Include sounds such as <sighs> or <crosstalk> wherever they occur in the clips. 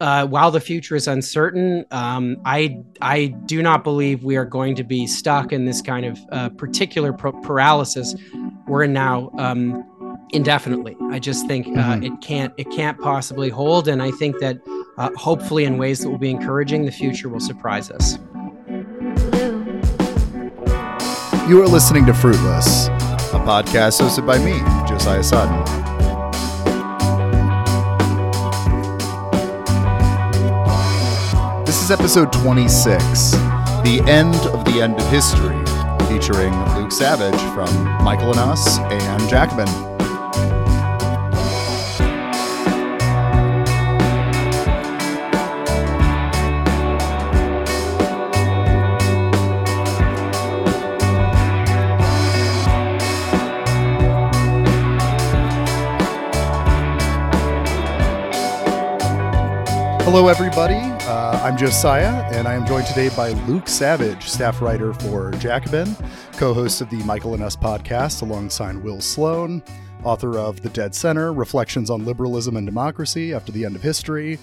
uh, while the future is uncertain, um, I I do not believe we are going to be stuck in this kind of uh, particular paralysis we're in now um, indefinitely. I just think uh, mm-hmm. it can't it can't possibly hold, and I think that uh, hopefully in ways that will be encouraging, the future will surprise us. You are listening to Fruitless, a podcast hosted by me, Josiah Sutton. Is episode 26, The End of the End of History, featuring Luke Savage from Michael and Us and Jacobin. Hello, everybody. I'm Josiah, and I am joined today by Luke Savage, staff writer for Jacobin, co host of the Michael and Us podcast alongside Will Sloan, author of The Dead Center Reflections on Liberalism and Democracy After the End of History,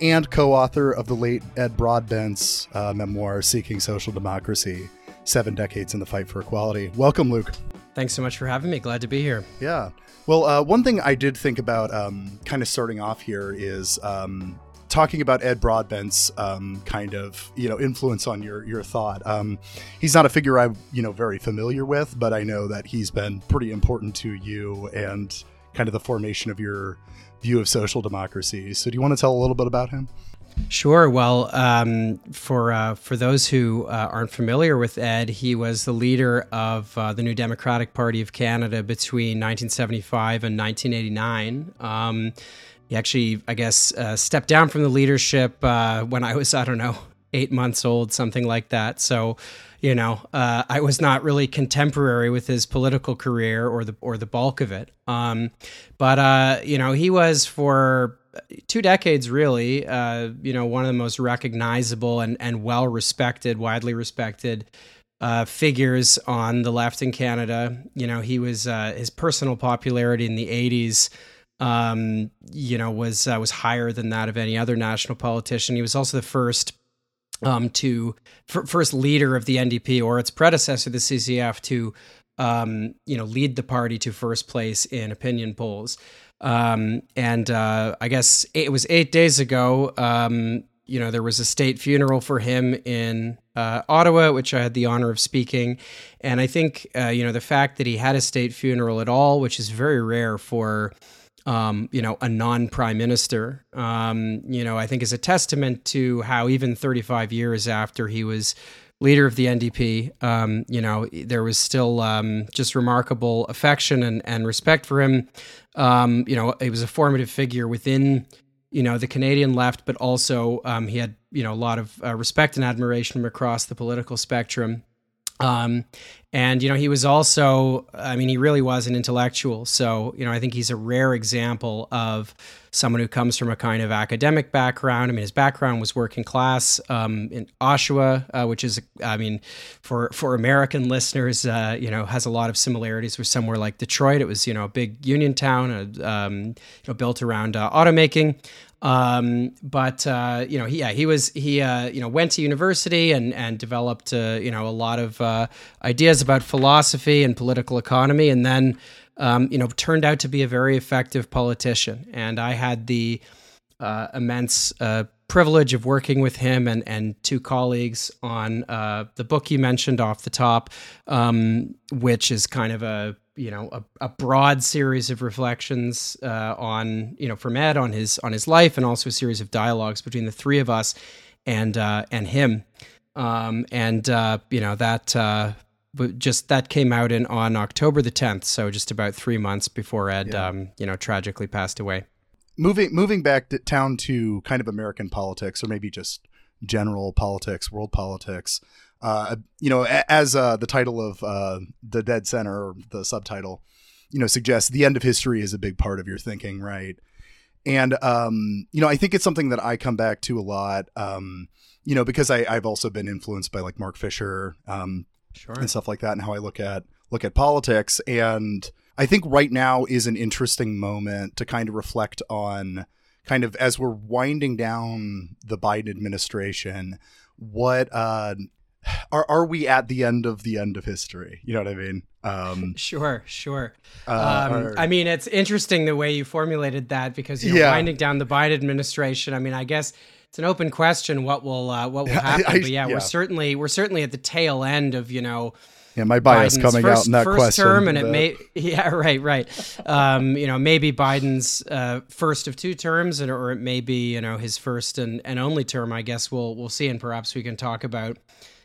and co author of the late Ed Broadbent's uh, memoir, Seeking Social Democracy Seven Decades in the Fight for Equality. Welcome, Luke. Thanks so much for having me. Glad to be here. Yeah. Well, uh, one thing I did think about um, kind of starting off here is um, talking about Ed Broadbent's um, kind of you know influence on your your thought. Um, he's not a figure I'm you know very familiar with, but I know that he's been pretty important to you and kind of the formation of your view of social democracy. So, do you want to tell a little bit about him? Sure. Well, um, for uh, for those who uh, aren't familiar with Ed, he was the leader of uh, the New Democratic Party of Canada between 1975 and 1989. He actually, I guess, uh, stepped down from the leadership uh, when I was, I don't know, eight months old, something like that. So, you know, uh, I was not really contemporary with his political career or the or the bulk of it. Um, but uh, you know, he was for two decades really, uh, you know, one of the most recognizable and and well respected, widely respected. Uh, figures on the left in Canada. You know, he was uh, his personal popularity in the 80s um, you know, was uh, was higher than that of any other national politician. He was also the first um, to f- first leader of the NDP or its predecessor, the CCF, to um, you know lead the party to first place in opinion polls. Um, and uh, I guess it was eight days ago. Um, you know, there was a state funeral for him in uh, Ottawa, which I had the honor of speaking. And I think, uh, you know, the fact that he had a state funeral at all, which is very rare for um, you know, a non-prime minister, um, you know, I think is a testament to how even 35 years after he was leader of the NDP, um, you know, there was still um, just remarkable affection and, and respect for him. Um, you know, he was a formative figure within, you know, the Canadian left, but also um, he had, you know, a lot of uh, respect and admiration from across the political spectrum. Um, and you know, he was also, I mean, he really was an intellectual. So you know, I think he's a rare example of someone who comes from a kind of academic background. I mean, his background was working class um, in Oshawa, uh, which is, I mean, for for American listeners, uh, you know, has a lot of similarities with somewhere like Detroit. It was, you know, a big union town, uh, um, you know, built around uh, automaking. Um, but uh, you know, he, yeah, he was he uh, you know went to university and and developed uh, you know a lot of uh, ideas about philosophy and political economy, and then um, you know turned out to be a very effective politician. And I had the uh, immense uh, privilege of working with him and and two colleagues on the book you mentioned off the top, um, which is kind of a you know a, a broad series of reflections uh, on you know from Ed on his on his life and also a series of dialogues between the three of us and uh, and him um, and uh, you know that uh, just that came out in on October the 10th so just about three months before Ed yeah. um, you know tragically passed away moving moving back to town to kind of American politics or maybe just general politics world politics uh, you know, as uh, the title of uh, the Dead Center, or the subtitle, you know, suggests, the end of history is a big part of your thinking, right? And um, you know, I think it's something that I come back to a lot. Um, you know, because I, I've also been influenced by like Mark Fisher, um, sure. and stuff like that, and how I look at look at politics. And I think right now is an interesting moment to kind of reflect on kind of as we're winding down the Biden administration, what uh, are are we at the end of the end of history? You know what I mean? Um, <laughs> sure, sure. Uh, um, or, I mean, it's interesting the way you formulated that because you're yeah. winding down the Biden administration. I mean, I guess it's an open question what will uh, what will happen. <laughs> I, I, but yeah, yeah, we're certainly we're certainly at the tail end of you know. Yeah, my bias Biden's coming first, out in that first question. term, and it may, <laughs> yeah, right, right. Um, you know, maybe Biden's uh, first of two terms, and or it may be, you know, his first and, and only term. I guess we'll we'll see, and perhaps we can talk about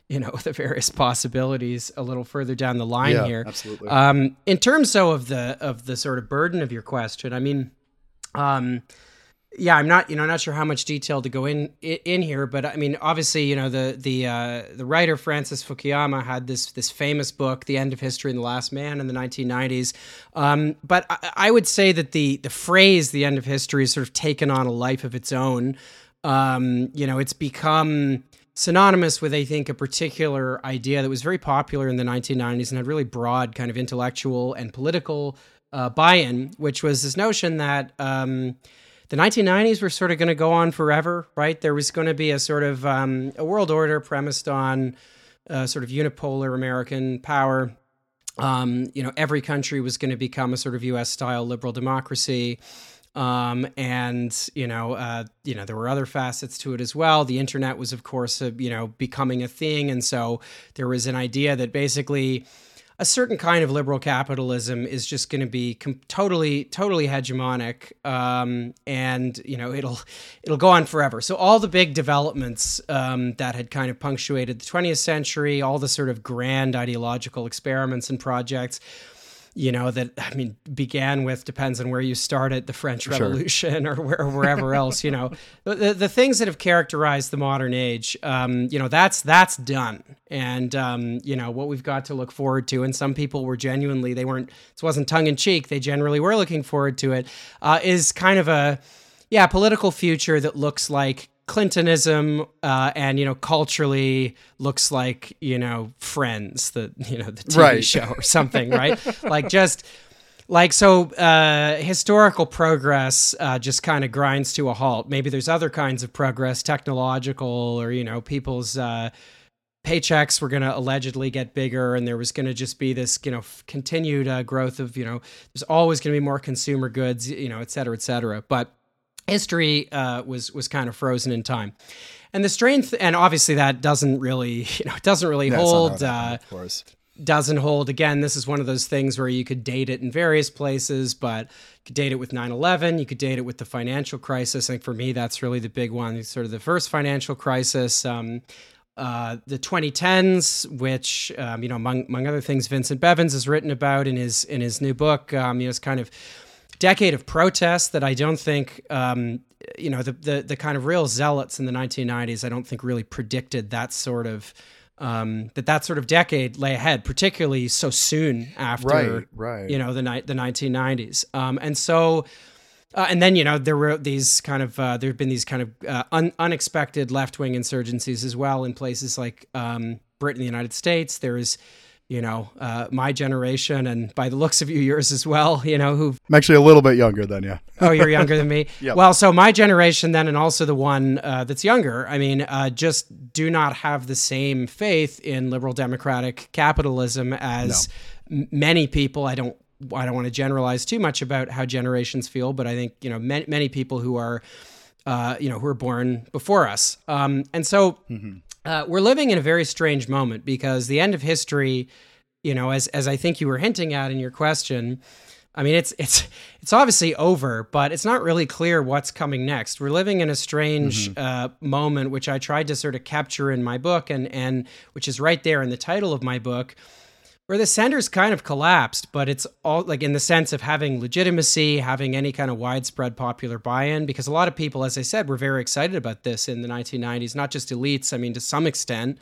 you know <laughs> the various possibilities a little further down the line yeah, here. Absolutely. Um, in terms though of the of the sort of burden of your question, I mean, um, yeah, I'm not you know not sure how much detail to go in in here, but I mean obviously you know the the uh, the writer Francis Fukuyama had this this famous book, The End of History and the Last Man, in the 1990s. Um, but I, I, would say that the the phrase "the end of history" has sort of taken on a life of its own. Um, you know, it's become synonymous with, I think, a particular idea that was very popular in the 1990s and had really broad kind of intellectual and political uh, buy in, which was this notion that. Um, the 1990s were sort of going to go on forever, right? There was going to be a sort of um, a world order premised on uh, sort of unipolar American power. Um, you know, every country was going to become a sort of U.S. style liberal democracy. Um, and you know, uh, you know, there were other facets to it as well. The internet was, of course, a, you know, becoming a thing, and so there was an idea that basically a certain kind of liberal capitalism is just going to be com- totally, totally hegemonic, um, and you know, it'll it'll go on forever. So all the big developments um, that had kind of punctuated the 20th century, all the sort of grand ideological experiments and projects you know that i mean began with depends on where you started the french revolution sure. or, where, or wherever else you know <laughs> the, the things that have characterized the modern age um, you know that's that's done and um, you know what we've got to look forward to and some people were genuinely they weren't this wasn't tongue-in-cheek they generally were looking forward to it. Uh, is kind of a yeah political future that looks like Clintonism uh, and you know culturally looks like you know Friends, the you know the TV right. show or something, right? <laughs> like just like so uh, historical progress uh, just kind of grinds to a halt. Maybe there's other kinds of progress, technological or you know people's uh, paychecks were going to allegedly get bigger and there was going to just be this you know continued uh, growth of you know there's always going to be more consumer goods you know et cetera et cetera but history uh, was was kind of frozen in time. And the strength, and obviously that doesn't really, <laughs> you know, doesn't really hold. Uh, of course, doesn't hold. Again, this is one of those things where you could date it in various places, but you could date it with 9/11. You could date it with the financial crisis. I think for me, that's really the big one. Sort of the first financial crisis. Um, uh, the 2010s, which um, you know, among, among other things, Vincent Bevins has written about in his in his new book. Um, you know, it's kind of decade of protests that I don't think, um, you know, the, the, the kind of real zealots in the 1990s, I don't think really predicted that sort of um, that that sort of decade lay ahead, particularly so soon after, right, right. you know, the night the 1990s, um, and so. Uh, and then you know there were these kind of uh, there have been these kind of uh, un- unexpected left wing insurgencies as well in places like um, Britain, the United States. There is you know, uh, my generation, and by the looks of you, yours as well. You know, who I'm actually a little bit younger than you. <laughs> oh, you're younger than me. <laughs> Yep. Well, so my generation then, and also the one uh, that's younger. I mean, uh, just do not have the same faith in liberal democratic capitalism as no. m- many people. I don't. I don't want to generalize too much about how generations feel, but I think you know many, many people who are, uh, you know, who were born before us, um, and so. Mm-hmm uh, we're living in a very strange moment because the end of history, you know, as as I think you were hinting at in your question, I mean, it's it's it's obviously over, but it's not really clear what's coming next. We're living in a strange mm-hmm. uh, moment, which I tried to sort of capture in my book, and and which is right there in the title of my book, where the center's kind of collapsed, but it's all like in the sense of having legitimacy, having any kind of widespread popular buy-in. Because a lot of people, as I said, were very excited about this in the 1990s. Not just elites, I mean, to some extent,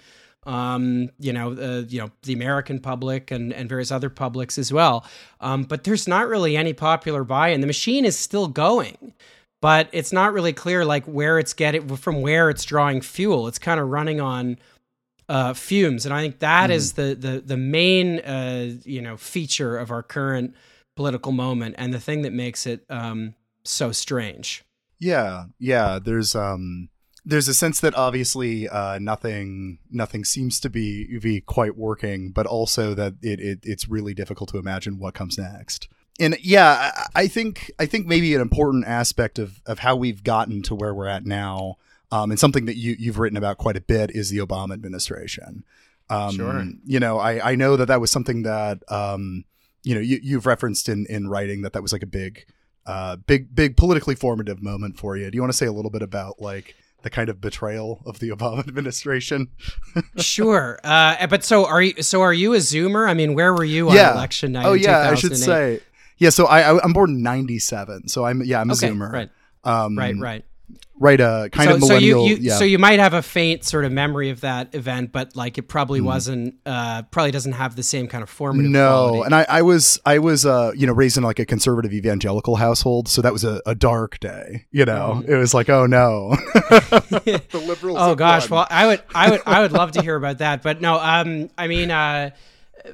um, you know, uh, you know, the American public and and various other publics as well. Um, but there's not really any popular buy-in. The machine is still going. But it's not really clear, like where it's getting from, where it's drawing fuel. It's kind of running on uh, fumes, and I think that mm. is the the the main uh, you know feature of our current political moment, and the thing that makes it um, so strange. Yeah, yeah. There's um there's a sense that obviously uh, nothing nothing seems to be be quite working, but also that it, it it's really difficult to imagine what comes next. And yeah, I think I think maybe an important aspect of of how we've gotten to where we're at now, um, and something that you you've written about quite a bit is the Obama administration. Um, sure. You know, I I know that that was something that um, you know you you've referenced in in writing that that was like a big uh, big big politically formative moment for you. Do you want to say a little bit about like the kind of betrayal of the <laughs> Obama administration. sure, uh, but so are you? So are you a Zoomer? I mean, where were you on yeah. election night? Oh yeah, I should say. Yeah, so I, I am born in '97, so I'm yeah I'm a okay, Zoomer. Right. Um, right. Right right uh kind so, of millennial so you, you yeah. so you might have a faint sort of memory of that event but like it probably Mm-hmm. wasn't uh probably doesn't have the same kind of formative no quality. and I, I was i was uh you know raised in like a conservative evangelical household so that was a, a dark day you know Mhm. it was like oh no <laughs> the liberals oh gosh won. well i would i would i would love to hear about that but no um i mean uh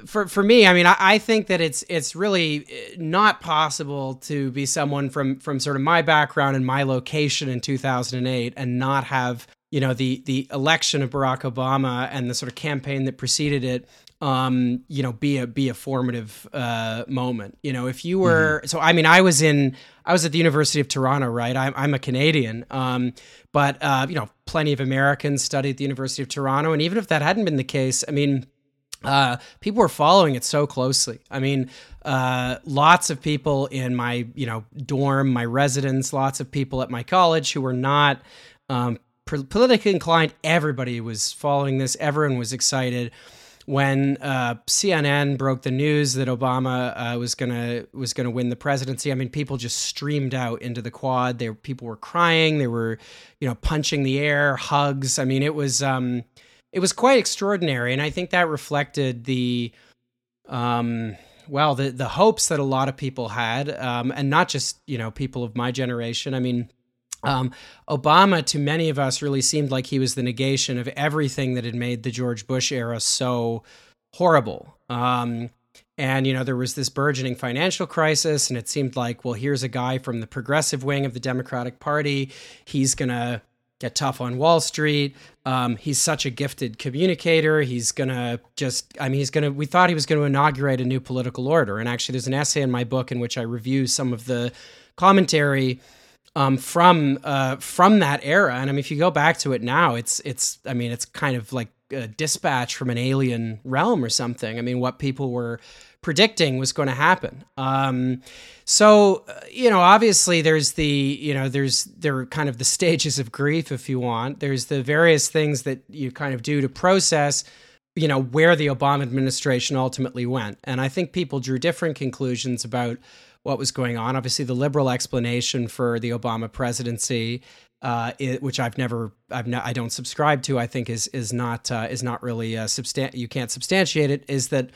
for for me, I mean, I, I think that it's it's really uh, not possible to be someone from from sort of my background and my location in 2008 and not have you know the the election of Barack Obama and the sort of campaign that preceded it um, you know, be a be a formative uh, moment. You know, if you were Mm-hmm. so, I mean, I was in I was at the University of Toronto, right? I'm I'm a Canadian, um, but uh, you know, plenty of Americans studied at the University of Toronto, and even if that hadn't been the case, I mean. Uh, people were following it so closely. I mean, uh, lots of people in my, you know, dorm, my residence, lots of people at my college who were not um, politically inclined. Everybody was following this. Everyone was excited when uh, CNN broke the news that Obama uh, was gonna was gonna win the presidency. I mean, people just streamed out into the quad. There, people were crying. They were, you know, punching the air, hugs. I mean, it was um, it was quite extraordinary, and I think that reflected the um, well, the the hopes that a lot of people had, um, and not just you know people of my generation. I mean. Um, Obama, to many of us, really seemed like he was the negation of everything that had made the George Bush era so horrible. Um, and, you know, there was this burgeoning financial crisis, and it seemed like, well, here's a guy from the progressive wing of the Democratic Party. He's going to get tough on Wall Street. Um, he's such a gifted communicator. He's to just, I mean, he's to, we thought he was to inaugurate a new political order. And actually, there's an essay in my book in which I review some of the commentary um, from uh, from that era. And I mean, if you go back to it now, it's it's I mean, it's kind of like a dispatch from an alien realm or something. I mean, what people were predicting was going to happen. Um, so uh, you know, obviously, there's the you know, there's there are kind of the <laughs> stages of grief, if you want. There's the various things that you kind of do to process. You know where the Obama administration ultimately went, and I think people drew different conclusions about what was going on. Obviously, the liberal explanation for the Obama presidency, uh, it, which I've never, I've I don't subscribe to. I think is is not uh, is not really uh, substan- You can't substantiate it. Is that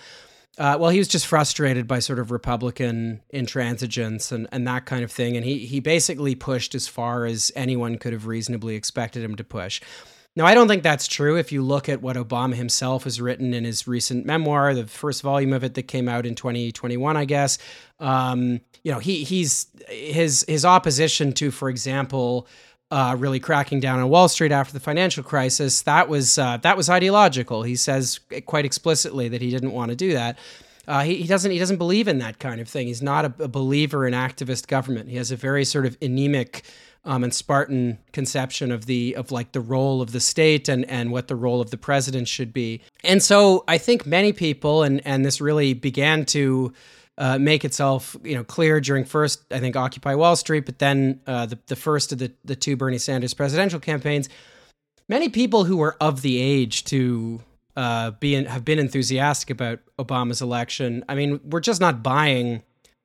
uh, well, he was just frustrated by sort of Republican intransigence and, and that kind of thing, and he he basically pushed as far as anyone could have reasonably expected him to push. Now, I don't think that's true. If you look at what Obama himself has written in his recent memoir, the first volume of it that came out in 2021, I guess, um, you know, he he's his his opposition to, for example, uh, really cracking down on Wall Street after the financial crisis. That was uh, that was ideological. He says quite explicitly that he didn't want to do that. Uh, he, he doesn't he doesn't believe in that kind of thing. He's not a, a believer in activist government. He has a very sort of anemic um, and Spartan conception of the of like the role of the state and and what the role of the president should be. And so I think many people and and this really began to uh, make itself you know clear during first I think Occupy Wall Street, but then uh, the the first of the the two Bernie Sanders presidential campaigns. Many people who were of the age to uh, be in, have been enthusiastic about Obama's election. I mean, we're just not buying.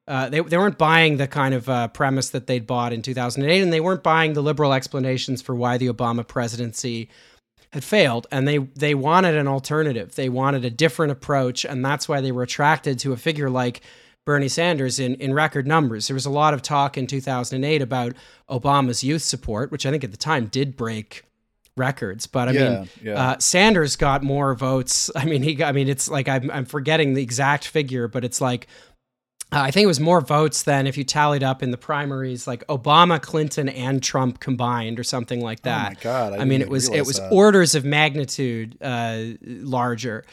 Uh, they, they weren't buying the kind of uh, premise that they'd bought in 2008, and they weren't buying the liberal explanations for why the Obama presidency had failed. And they, they wanted an alternative. They wanted a different approach, and that's why they were attracted to a figure like Bernie Sanders in, in record numbers. There was a lot of talk in 2008 about Obama's youth support, which I think at the time did break records. But I Yeah, mean, yeah. Uh, Sanders got more votes. <laughs> I mean, he got, I mean, it's like I'm, I'm forgetting the exact figure, but it's like Uh, I think it was more votes than if you tallied up in the primaries, like Obama, Clinton, and Trump combined, or something like that. Oh my god! I, I mean, it was it was that. orders of magnitude uh, larger.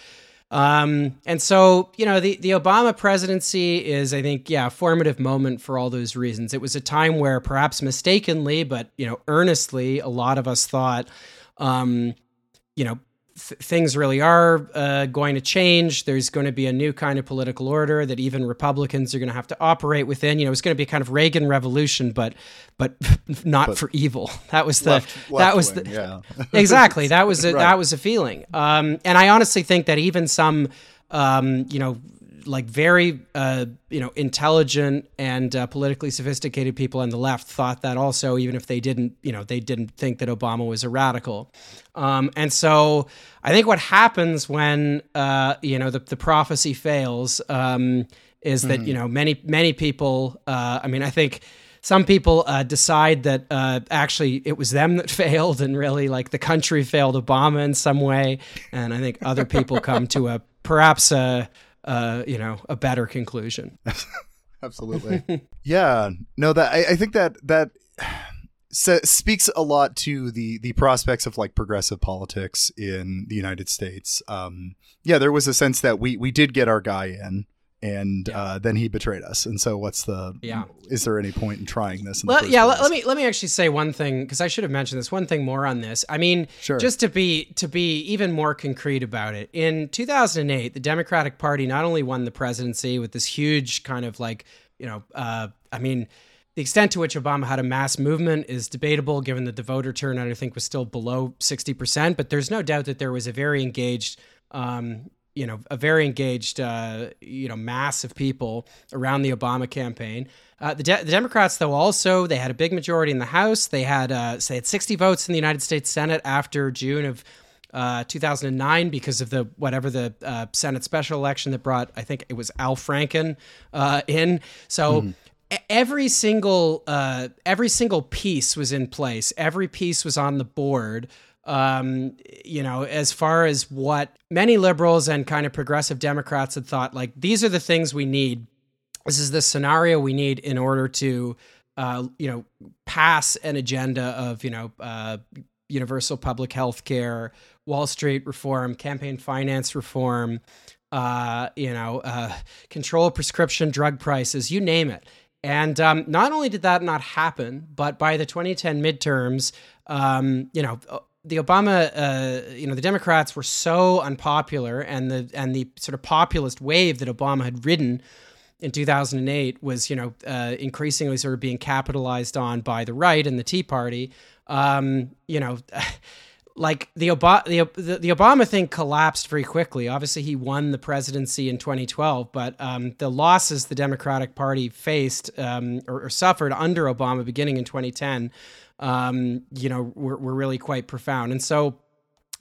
Um, and so, you know, the, the Obama presidency is, I think, yeah, a formative moment for all those reasons. It was a time where perhaps mistakenly, but, you know, earnestly, a lot of us thought, um, you know, th- things really are uh, going to change. There's going to be a new kind of political order that even Republicans are going to have to operate within. You know, it's going to be kind of Reagan revolution, but but <laughs> not but for evil. That was the left, left that was wing, the yeah. <laughs> <laughs> exactly that was a, right. that was a feeling. Um, and I honestly think that even some um, you know like very uh, you know intelligent and uh, politically sophisticated people on the left thought that also even if they didn't you know they didn't think that Obama was a radical um, and so I think what happens when uh, you know the, the prophecy fails um, is that mm. you know many many people uh, I mean I think some people uh, decide that uh, actually it was them that <laughs> failed and really like the country failed Obama in some way. And I think other people come to a perhaps a, uh, you know, a better conclusion. <laughs> Absolutely. yeah. No, that I, I think that that speaks a lot to the the prospects of like progressive politics in the United States. Um, yeah, there was a sense that we we did get our guy in and yeah. uh, then he betrayed us. And so, what's the? Yeah. Is there any point in trying this? well, yeah. Let, let, me let me actually say one thing because I should have mentioned this. One thing more on this. I mean, sure. just to be to be even more concrete about it. In 2008, the Democratic Party not only won the presidency with this huge kind of like you know, uh, I mean. The extent to which Obama had a mass movement is debatable, given that the voter turnout, I think, was still below 60%. But there's no doubt that there was a very engaged um, you know a very engaged uh, you know mass of people around the Obama campaign. Uh, the, De- the, Democrats, though, also they had a big majority in the House. They had uh, they had 60 votes in the United States Senate after June of uh, 2009 because of the whatever the uh, Senate special election that brought I think it was Al Franken uh, in. So. Mm. Every single uh, every single piece was in place. Every piece was on the board um, you know, as far as what many liberals and kind of progressive Democrats had thought, like, these are the things we need. This is the scenario we need in order to, uh, you know, pass an agenda of, you know, uh, universal public health care, Wall Street reform, campaign finance reform, uh, you know, uh, control prescription drug prices, you name it. And um, not only did that not happen, but by the 2010 midterms, um, you know, the Obama, uh, you know, the Democrats were so unpopular, and the and the sort of populist wave that Obama had ridden in 2008 was, you know, uh, increasingly sort of being capitalized on by the right and the Tea Party. Um, you know. Like the, Ob- the, the, the Obama thing collapsed very quickly. Obviously, he won the presidency in 2012, but um, the losses the Democratic Party faced um, or, or, suffered under Obama beginning in 2010 um, you know, were, were really quite profound. And so,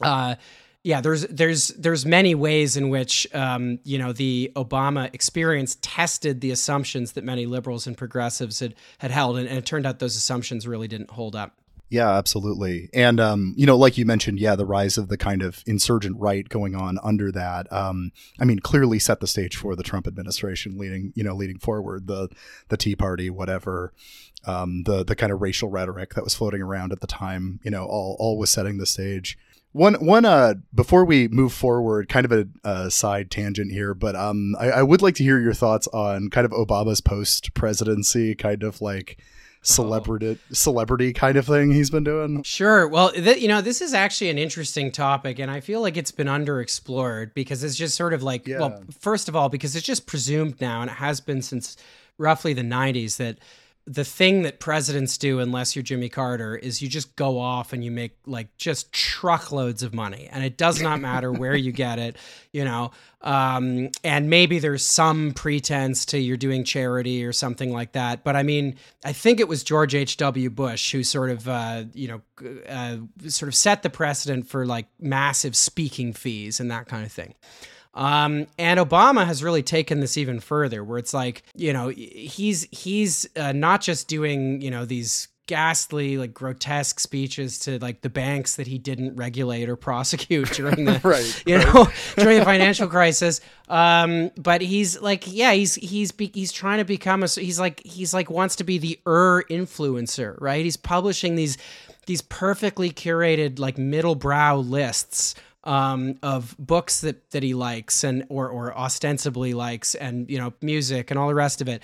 uh, yeah, there's there's there's many ways in which um, you know the Obama experience tested the assumptions that many liberals and progressives had had held, and, and it turned out those assumptions really didn't hold up. Yeah, absolutely. And um, you know, like you mentioned, yeah, the rise of the kind of insurgent right going on under that. Um, I mean, clearly set the stage for the Trump administration leading, you know, leading forward the the Tea Party, whatever um, the the kind of racial rhetoric that was floating around at the time. You know, all all was setting the stage. One one uh before we move forward, kind of a, a side tangent here, but um I, I would like to hear your thoughts on kind of Obama's post presidency, kind of like <laughs> celebrity oh. celebrity kind of thing he's been doing sure well th- you know this is actually an interesting topic and i feel like it's been underexplored because it's just sort of like yeah. well first of all because it's just presumed now and it has been since roughly the 90s that the thing that presidents do unless you're Jimmy Carter is you just go off and you make like just truckloads of money. And it does not matter where you get it you know? Um, and maybe there's some pretense to you're doing charity or something like that. But I mean I think it was George H.W. Bush who sort of uh, you know uh, sort of set the precedent for like massive speaking fees and that kind of thing um, and Obama has really taken this even further, where it's like, you know, he's he's uh, not just doing, you know, these ghastly, like grotesque speeches to like the banks that he didn't regulate or <laughs> prosecute during the <laughs> right, you know during the financial crisis. Um, but he's like, yeah, he's he's be, he's trying to become a he's like he's like wants to be the er influencer, right? He's publishing these these perfectly curated like middle brow lists um, of books that that he likes and or or ostensibly likes and you know music and all the rest of it.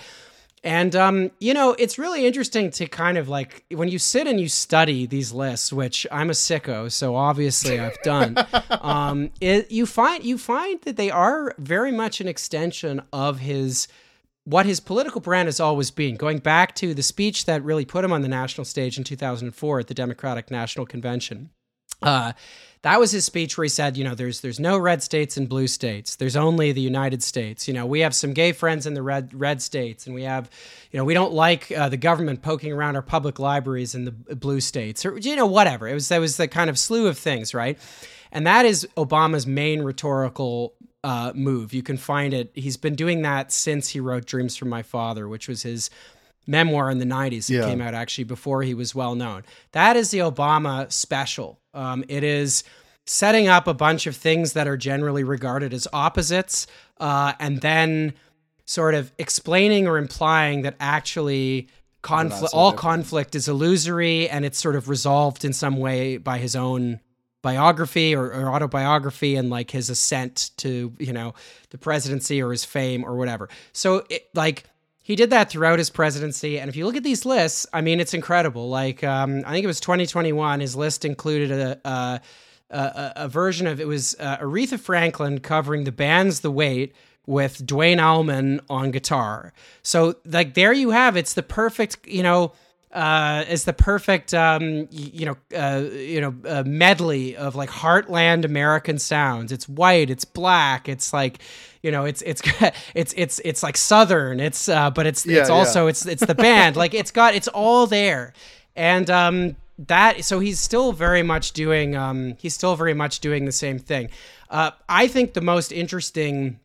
And um, you know, it's really interesting to kind of like when you sit and you study these lists, which I'm a sicko, so obviously I've done. <laughs> um, it, you find you find that they are very much an extension of his what his political brand has always been. Going back to the speech that really put him on the national stage in 2004 at the Democratic National Convention. Uh, that was his speech where he said, you know, there's there's no red states and blue states. There's only the United States. You know, we have some gay friends in the red red states, and we have, you know, we don't like uh, the government poking around our public libraries in the blue states, or you know, whatever. It was that was the kind of slew of things, right? And that is Obama's main rhetorical uh, move. You can find it. He's been doing that since he wrote Dreams from My Father, which was his memoir in the 90s. It yeah. came out actually before he was well known. That is the Obama special. Um, it is setting up a bunch of things that are generally regarded as opposites uh, and then sort of explaining or implying that actually conflict all different. conflict is illusory and it's sort of resolved in some way by his own biography or, or, autobiography and like his ascent to you know the presidency or his fame or whatever so it, like he did that throughout his presidency. And if you look at these lists, I mean, it's incredible. Like, um, I think it was 2021, his list included a, a, a, a version of it was uh, Aretha Franklin covering the band's The Weight with Duane Allman on guitar. So, like, there you have it's the perfect, you know, uh, is the perfect um, you know uh, you know uh, medley of like heartland American sounds. It's white, it's black, it's like you know it's it's <laughs> it's it's it's like southern. It's uh, but it's yeah, it's also yeah. it's it's the band. like it's got it's all there, and um, that so he's still very much doing um, he's still very much doing the same thing. Uh, I think the most interesting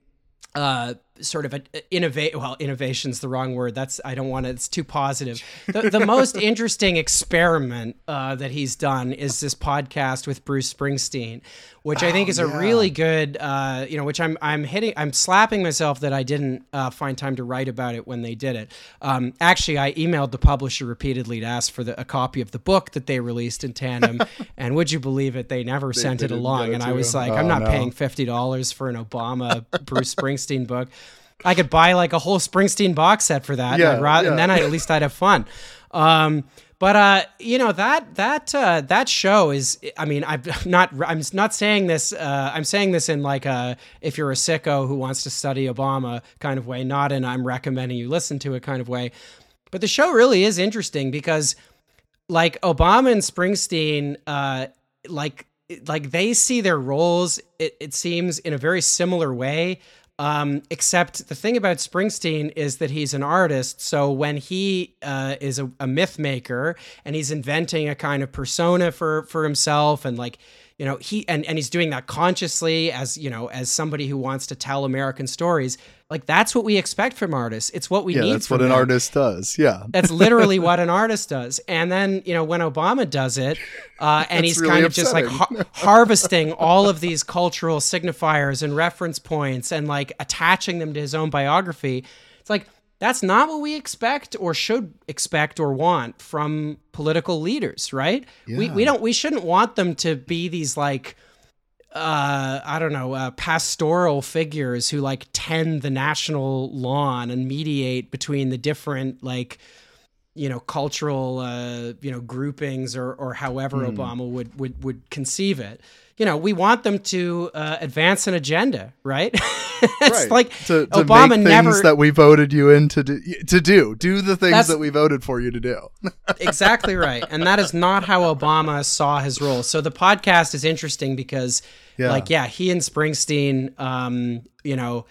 uh, sort of innovate well innovation's the wrong word that's i don't want to it's too positive the, the most <laughs> interesting experiment uh, that he's done is this podcast with bruce springsteen which i think oh, is a really good uh, you know which i'm i'm hitting i'm slapping myself that i didn't uh, find time to write about it when they did it um, actually i emailed the publisher repeatedly to ask for the, a copy of the book that they released in tandem <laughs> and would you believe it they never they, sent it along and i was like oh, i'm not no. paying $50 for an obama bruce springsteen book I could buy like a whole Springsteen box set for that. Yeah, and, rather, yeah. and then I, at least I'd have fun. Um, but uh, you know that that uh, that show is. I mean, I'm <laughs> not. I'm not saying this. Uh, I'm saying this in like a if you're a sicko who wants to study Obama kind of way, not in I'm recommending you listen to it kind of way. But the show really is interesting because, like Obama and Springsteen, uh, like like they see their roles. It, it seems in a very similar way. Um, except the thing about Springsteen is that he's an artist. So when he uh, is a, a myth maker and he's inventing a kind of persona for for himself and like you know he and, and he's doing that consciously as you know as somebody who wants to tell american stories like that's what we expect from artists. It's what we yeah, need that's what an artist does. Yeah. That's literally <laughs> what an artist does. And then you know when obama does it uh, and he's really kind of just like ha- harvesting all of these cultural signifiers and reference points and like attaching them to his own biography it's like that's not what we expect or should expect or want from political leaders, right? Yeah. We we don't we shouldn't want them to be these like uh I don't know, uh, pastoral figures who like tend the national lawn and mediate between the different like you know cultural uh you know groupings or or however mm. Obama would would would conceive it you know, we want them to uh, advance an agenda, right? <laughs> it's right. like to, to Obama make never that we voted you in to do, to do do the things that we voted for you to do. <laughs> exactly right, and that is not how Obama saw his role. So the podcast is interesting because, yeah. like, yeah, he and Springsteen, um, you know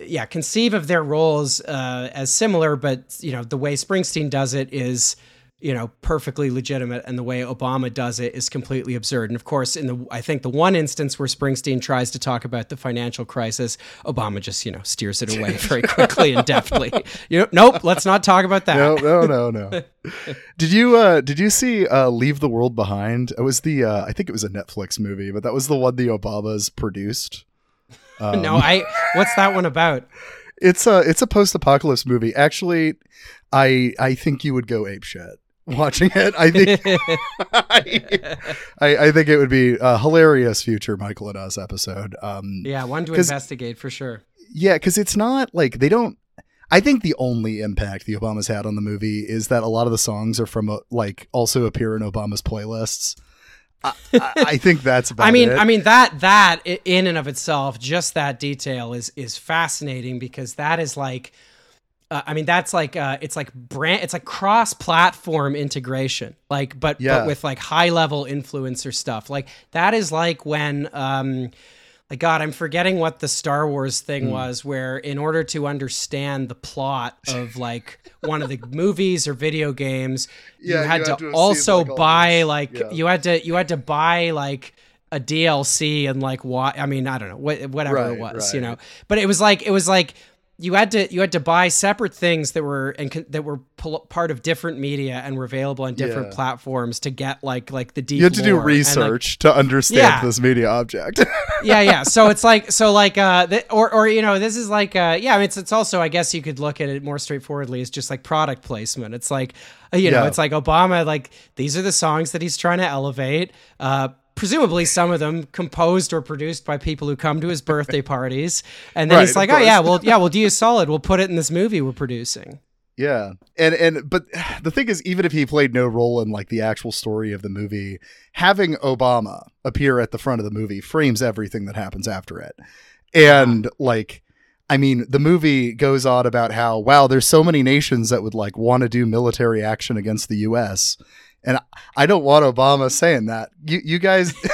yeah, conceive of their roles uh, as similar, but you know the way Springsteen does it is you know, perfectly legitimate, and the way Obama does it is completely absurd. And of course, in the I think the one instance where Springsteen tries to talk about the financial crisis, Obama just you know steers it away <laughs> very quickly and deftly. You know, nope, let's not talk about that. No, no, no, no. <laughs> did you uh did you see uh Leave the World Behind? It was the uh I think it was a Netflix movie, but that was the one the Obamas produced. Um, no, I. What's that one about? It's a it's a post apocalypse movie. Actually, I I think you would go ape shit watching it. I think <laughs> <laughs> I, I, think it would be a hilarious future Michael and Us episode. Um, yeah, one to investigate for sure. Yeah, because it's not like they don't. I think the only impact the Obamas had on the movie is that a lot of the songs are from a, like also appear in Obama's playlists. I, I, think that's about. I mean, it. I mean that that in and of itself, just that detail is is fascinating because that is like uh, I mean, that's like uh, it's like brand, it's like cross-platform integration, like but yeah. but with like high-level influencer stuff. Like that is like when, um, God, I'm forgetting what the Star Wars thing mm. was, where in order to understand the plot of <laughs> like one of the movies or video games, yeah, you had you to, to also like buy like yeah. you had to you had to buy like a DLC and like what I mean I don't know what whatever right, it was right. you know but it was like it was like you had to you had to buy separate things that were and that were part of different media and were available on different yeah. platforms to get like like the deep. You had to do research like, to understand yeah. this media object. <laughs> yeah, yeah. So it's like so like uh or or you know this is like uh yeah I mean, it's it's also I guess you could look at it more straightforwardly as just like product placement. It's like uh, you know it's like Obama like these are the songs that he's trying to elevate. Uh, presumably some of them composed or produced by people who come to his birthday <laughs> parties. And then right, he's like, "Oh yeah, well yeah, we'll do you <laughs> solid. We'll put it in this movie we're producing." Yeah. And and but the thing is even if he played no role in like the actual story of the movie, having Obama appear at the front of the movie frames everything that happens after it. And like I mean, the movie goes on about how wow, there's so many nations that would like want to do military action against the US and I don't want Obama saying that. You you guys <laughs>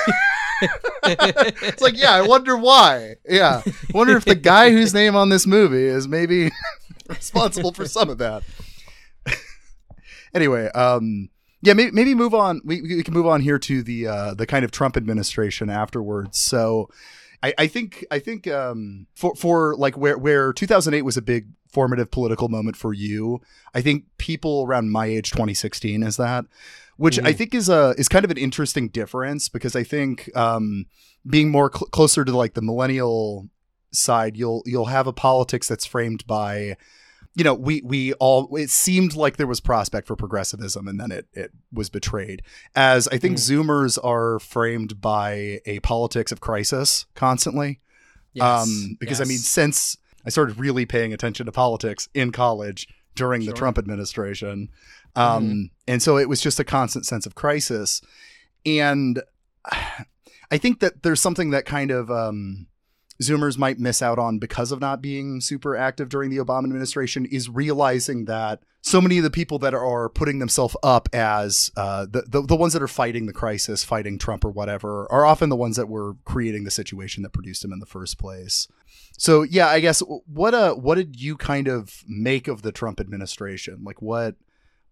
It's like, yeah, I wonder why. Yeah. Wonder if the guy whose name on this movie is maybe <laughs> responsible for some of that. <laughs> anyway, um yeah, maybe, maybe move on. We, we can move on here to the uh, the kind of Trump administration afterwards. So, I, I think I think um, for for like where where 2008 was a big formative political moment for you. I think people around my age, 2016, is that, which mm-hmm. I think is a is kind of an interesting difference because I think um, being more cl- closer to like the millennial side, you'll you'll have a politics that's framed by you know, we we all it seemed like there was prospect for progressivism, and then it it was betrayed. As I think mm. Zoomers are framed by a politics of crisis constantly. Yes. Um, because yes. I mean, since I started really paying attention to politics in college during sure. the Trump administration. Um, mm-hmm. And so it was just a constant sense of crisis. And <sighs> I think that there's something that kind of um, Zoomers might miss out on because of not being super active during the Obama administration is realizing that so many of the people that are putting themselves up as uh, the, the, the ones that are fighting the crisis, fighting Trump or whatever, are often the ones that were creating the situation that produced him in the first place. So yeah, I guess what uh what did you kind of make of the Trump administration? Like what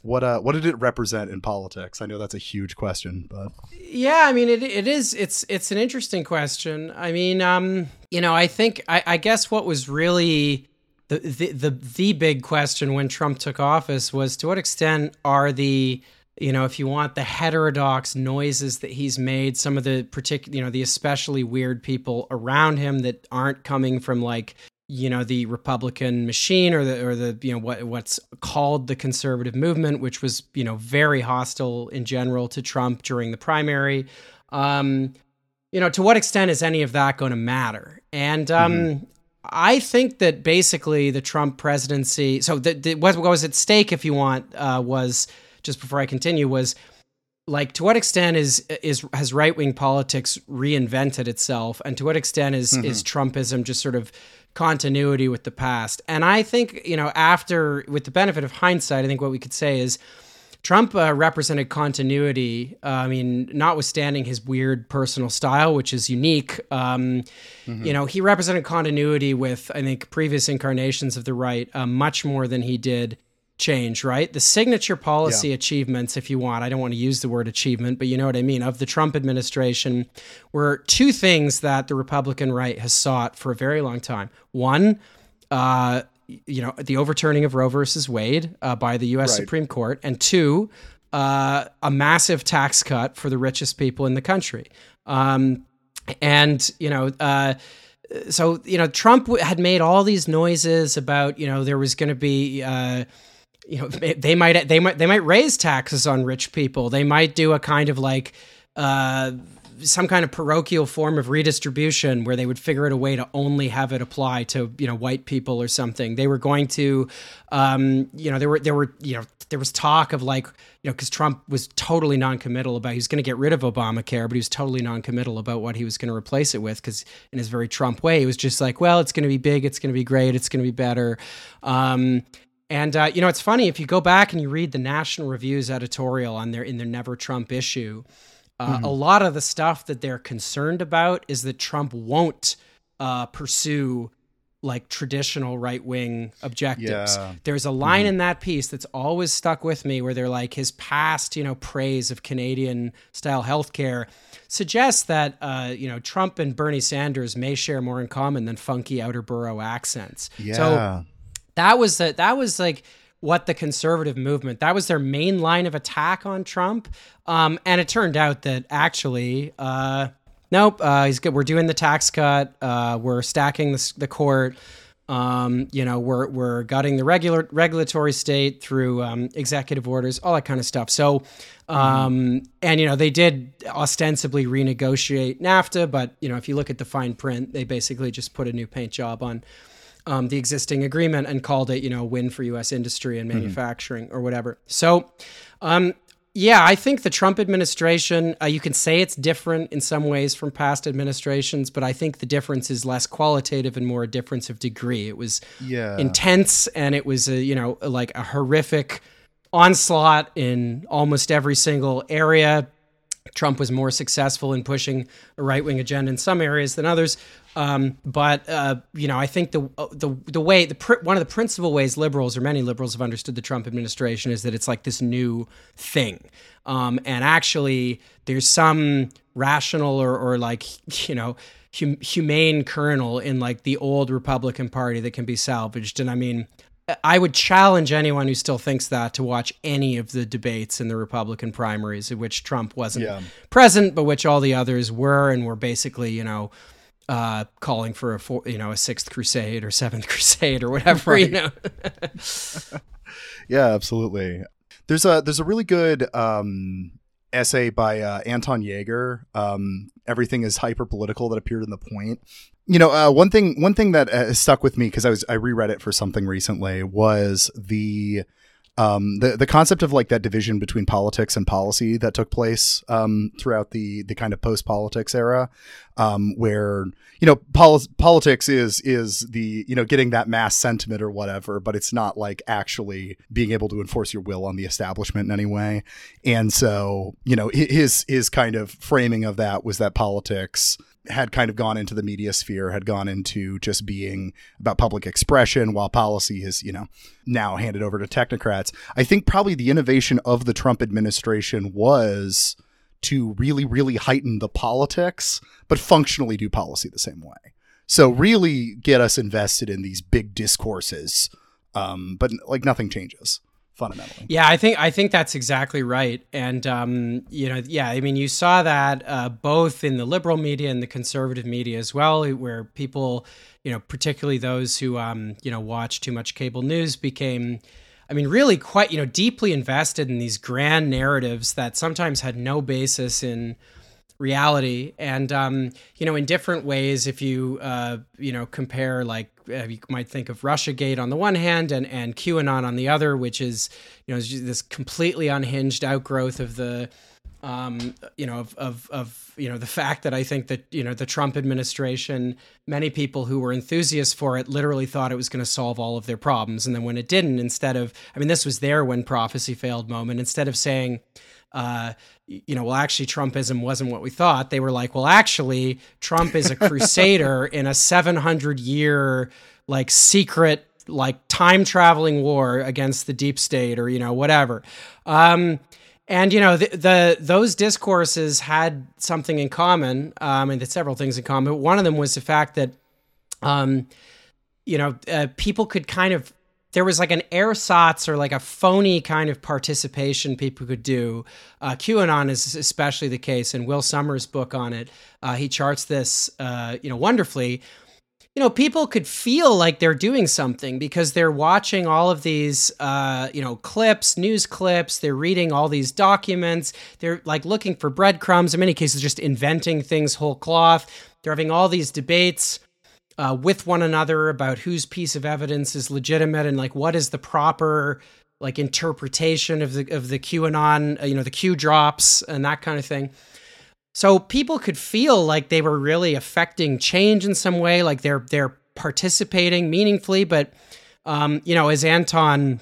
what uh what did it represent in politics? I know that's a huge question, but yeah, I mean it it is it's it's an interesting question. I mean, um, you know, I think I, I guess what was really the, the the the big question when Trump took office was to what extent are the you know, if you want the heterodox noises that he's made, some of the particular, you know, the especially weird people around him that aren't coming from like, you know, the Republican machine or the or the you know what what's called the conservative movement, which was you know very hostile in general to Trump during the primary. Um, you know, to what extent is any of that going to matter? And um, mm-hmm. I think that basically the Trump presidency. So the, the, what was at stake, if you want, uh, was just before I continue was like to what extent is is has right wing politics reinvented itself, and to what extent is mm-hmm. is Trumpism just sort of continuity with the past? And I think you know after with the benefit of hindsight, I think what we could say is. Trump uh, represented continuity. Uh, I mean, notwithstanding his weird personal style, which is unique, um, mm-hmm. you know, he represented continuity with, I think, previous incarnations of the right uh, much more than he did change, right? The signature policy yeah. achievements, if you want, I don't want to use the word achievement, but you know what I mean, of the Trump administration were two things that the Republican right has sought for a very long time. One, uh, you know, the overturning of Roe versus Wade uh, by the U.S. Right. Supreme Court, and two, uh, a massive tax cut for the richest people in the country. Um, and you know, uh, so you know, Trump had made all these noises about you know there was going to be. You know, they might they might they might raise taxes on rich people. They might do a kind of like uh, some kind of parochial form of redistribution where they would figure out a way to only have it apply to you know white people or something. They were going to, um, you know, there were there were you know there was talk of like you know because Trump was totally non-committal about he was going to get rid of Obamacare, but he was totally non-committal about what he was going to replace it with because in his very Trump way, he was just like, well, it's going to be big, it's going to be great, it's going to be better. Um, and uh, you know, it's funny if you go back and you read the National Review's editorial on their in their Never Trump issue. Uh, mm-hmm. A lot of the stuff that they're concerned about is that Trump won't uh, pursue like traditional right wing objectives. Yeah. There's a line mm-hmm. in that piece that's always stuck with me where they're like his past, you know, praise of Canadian style healthcare suggests that uh, you know Trump and Bernie Sanders may share more in common than funky outer borough accents. Yeah. So that was the, that was like what the conservative movement that was their main line of attack on Trump. Um, and it turned out that actually, uh, nope, uh, he's good. We're doing the tax cut. Uh, we're stacking the, the court. Um, you know, we're we're gutting the regular regulatory state through um, executive orders, all that kind of stuff. So, um, mm-hmm. and you know, they did ostensibly renegotiate NAFTA, but you know, if you look at the fine print, they basically just put a new paint job on um, the existing agreement and called it, you know, a win for U.S. industry and mm-hmm. manufacturing mm-hmm. or whatever. So, um, yeah, I think the Trump administration, uh, you can say it's different in some ways from past administrations, but I think the difference is less qualitative and more a difference of degree. It was yeah. intense and it was, a, you know, like a horrific onslaught in almost every single area. Trump was more successful in pushing a right wing agenda in some areas than others. Um, but uh, you know, I think the uh, the the way the pr- one of the principal ways liberals or many liberals have understood the Trump administration is that it's like this new thing, um, and actually there's some rational or or like you know hum- humane kernel in like the old Republican Party that can be salvaged. And I mean, I would challenge anyone who still thinks that to watch any of the debates in the Republican primaries in which Trump wasn't yeah. present, but which all the others were, and were basically you know uh, calling for a four, you know a sixth crusade or seventh <laughs> crusade or <laughs> whatever right. you know? <laughs> Yeah absolutely. There's a there's a really good um, essay by uh, Anton Jäger um, everything is hyper political that appeared in the point. You know uh, one thing one thing that uh, stuck with me because i was i reread it for something recently was the um, the the concept of like that division between politics and policy that took place um, throughout the the kind of post politics era, um, where you know pol- politics is is the you know getting that mass sentiment or whatever, but it's not like actually being able to enforce your will on the establishment in any way. And so you know his his kind of framing of that was that politics had kind of gone into the media sphere, had gone into just being about public expression, while policy is, you know, now handed over to technocrats. I think probably the innovation of the Trump administration was to really, really heighten the politics, but functionally do policy the same way. So really get us invested in these big discourses, um, but like nothing changes fundamentally. Yeah, I think I think that's exactly right. And um, you know, yeah, I mean, you saw that uh, both in the liberal media and the conservative media as well, where people, you know, particularly those who um, you know watch too much cable news, became. I mean, really quite, you know, deeply invested in these grand narratives that sometimes had no basis in reality. And, um, you know, in different ways, if you, uh, you know, compare like uh, you might think of RussiaGate on the one hand and, and QAnon on the other, which is, you know, this completely unhinged outgrowth of the, um, you know, of, of, of, you know, the fact that I think that, you know, the Trump administration, many people who were enthusiasts for it literally thought it was going to solve all of their problems. And then when it didn't, instead of, I mean, this was their when prophecy failed moment, instead of saying, uh, you know, well, actually, Trumpism wasn't what we thought. They were like, well, actually, Trump is a <laughs> crusader in a 700 year, like, secret like time traveling war against the deep state or you know whatever. Um, and you know the, the, those discourses had something in common, um, and several things in common. But one of them was the fact that, um, you know, uh, people could kind of there was like an ersatz or like a phony kind of participation people could do. Uh, QAnon is especially the case, and Will Sommers' book on it, uh, he charts this, uh, you know, wonderfully. You know, people could feel like they're doing something because they're watching all of these, uh, you know, clips, news clips. They're reading all these documents. They're like looking for breadcrumbs. In many cases, just inventing things whole cloth. They're having all these debates uh, with one another about whose piece of evidence is legitimate and like what is the proper like interpretation of the of the QAnon, uh, you know, the Q drops and that kind of thing. So people could feel like they were really affecting change in some way, like they're they're participating meaningfully. But um, you know, as Anton,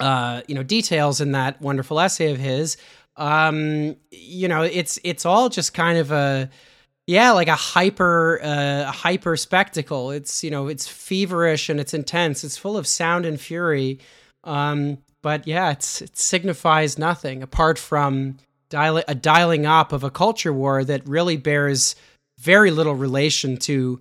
uh, you know, details in that wonderful essay of his, um, you know, it's it's all just kind of a yeah, like a hyper uh, hyper spectacle. It's you know it's feverish and it's intense. It's full of sound and fury. Um, but yeah, it's it signifies nothing apart from dial- a dialing up of a culture war that really bears very little relation to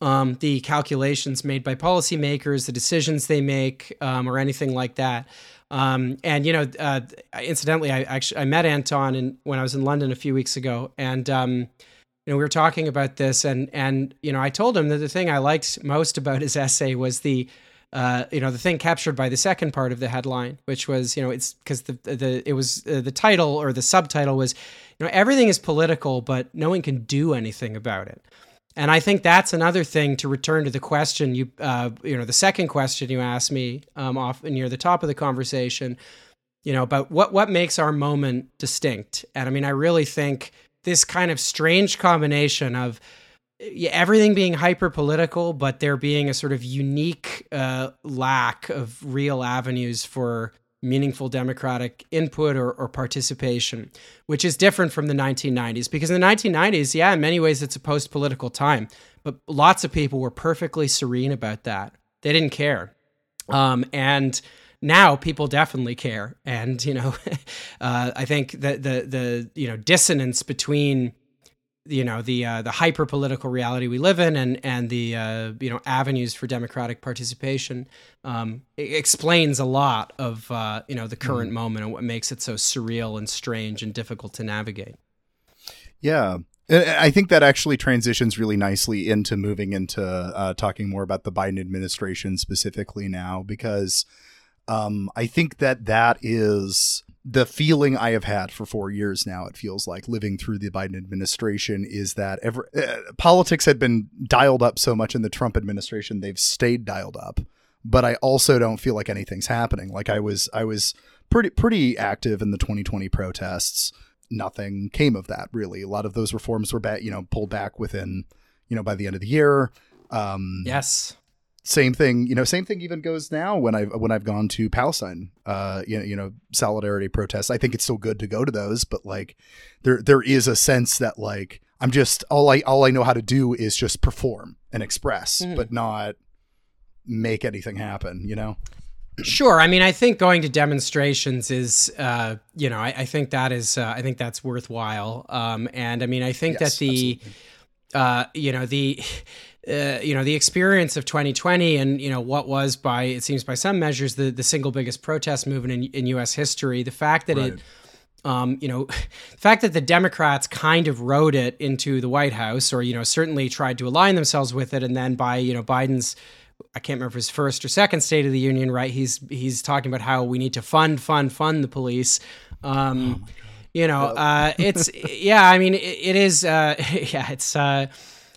um, the calculations made by policymakers, the decisions they make, um, or anything like that. Um, and you know, uh, incidentally, I actually I met Anton in, when I was in London a few weeks ago, and um, you know, we were talking about this, and and you know, I told him that the thing I liked most about his essay was the, uh, you know, the thing captured by the second part of the headline, which was, you know, it's because the the it was uh, the title or the subtitle was, you know, everything is political, but no one can do anything about it. And I think that's another thing to return to the question you, uh, you know, the second question you asked me um, off near the top of the conversation, you know, about what what makes our moment distinct. And I mean, I really think this kind of strange combination of everything being hyper political, but there being a sort of unique uh, lack of real avenues for meaningful democratic input or, or, participation, which is different from the 1990s. Because in the 1990s, yeah, in many ways it's a post political time, but lots of people were perfectly serene about that. They didn't care. Um, and now people definitely care and you know <laughs> uh, i think that the the you know dissonance between you know the uh, the hyper political reality we live in and and the uh, you know avenues for democratic participation um, explains a lot of uh, you know the current mm. moment and what makes it so surreal and strange and difficult to navigate. Yeah, I think that actually transitions really nicely into moving into uh, talking more about the Biden administration specifically now because um, I think that that is the feeling I have had for four years now. It feels like living through the Biden administration is that ever uh, politics had been dialed up so much in the Trump administration, they've stayed dialed up. But I also don't feel like anything's happening. Like I was, I was pretty pretty active in the 2020 protests. Nothing came of that really. A lot of those reforms were, back, you know, pulled back within, you know, by the end of the year. Um, yes same thing you know same thing even goes now when i've when i've gone to palestine uh you know, you know solidarity protests i think it's still good to go to those but like there there is a sense that like i'm just all i all i know how to do is just perform and express mm. but not make anything happen you know Sure. I mean, I think going to demonstrations is, uh, you know, I, I think that is, uh, I think that's worthwhile. Um, and I mean, I think yes, that the, uh, you know, the, uh, you know the experience of 2020 and you know what was by it seems by some measures the the single biggest protest movement in, in U.S. history. The fact that right. it um, you know, <laughs> the fact that the Democrats kind of wrote it into the White House, or you know, certainly tried to align themselves with it, and then by you know Biden's, I can't remember his first or second State of the Union, right? He's he's talking about how we need to fund, fund, fund the police. Um, oh you know, uh, it's <laughs> yeah. I mean, it, it is. Uh, <laughs> yeah, it's. Uh,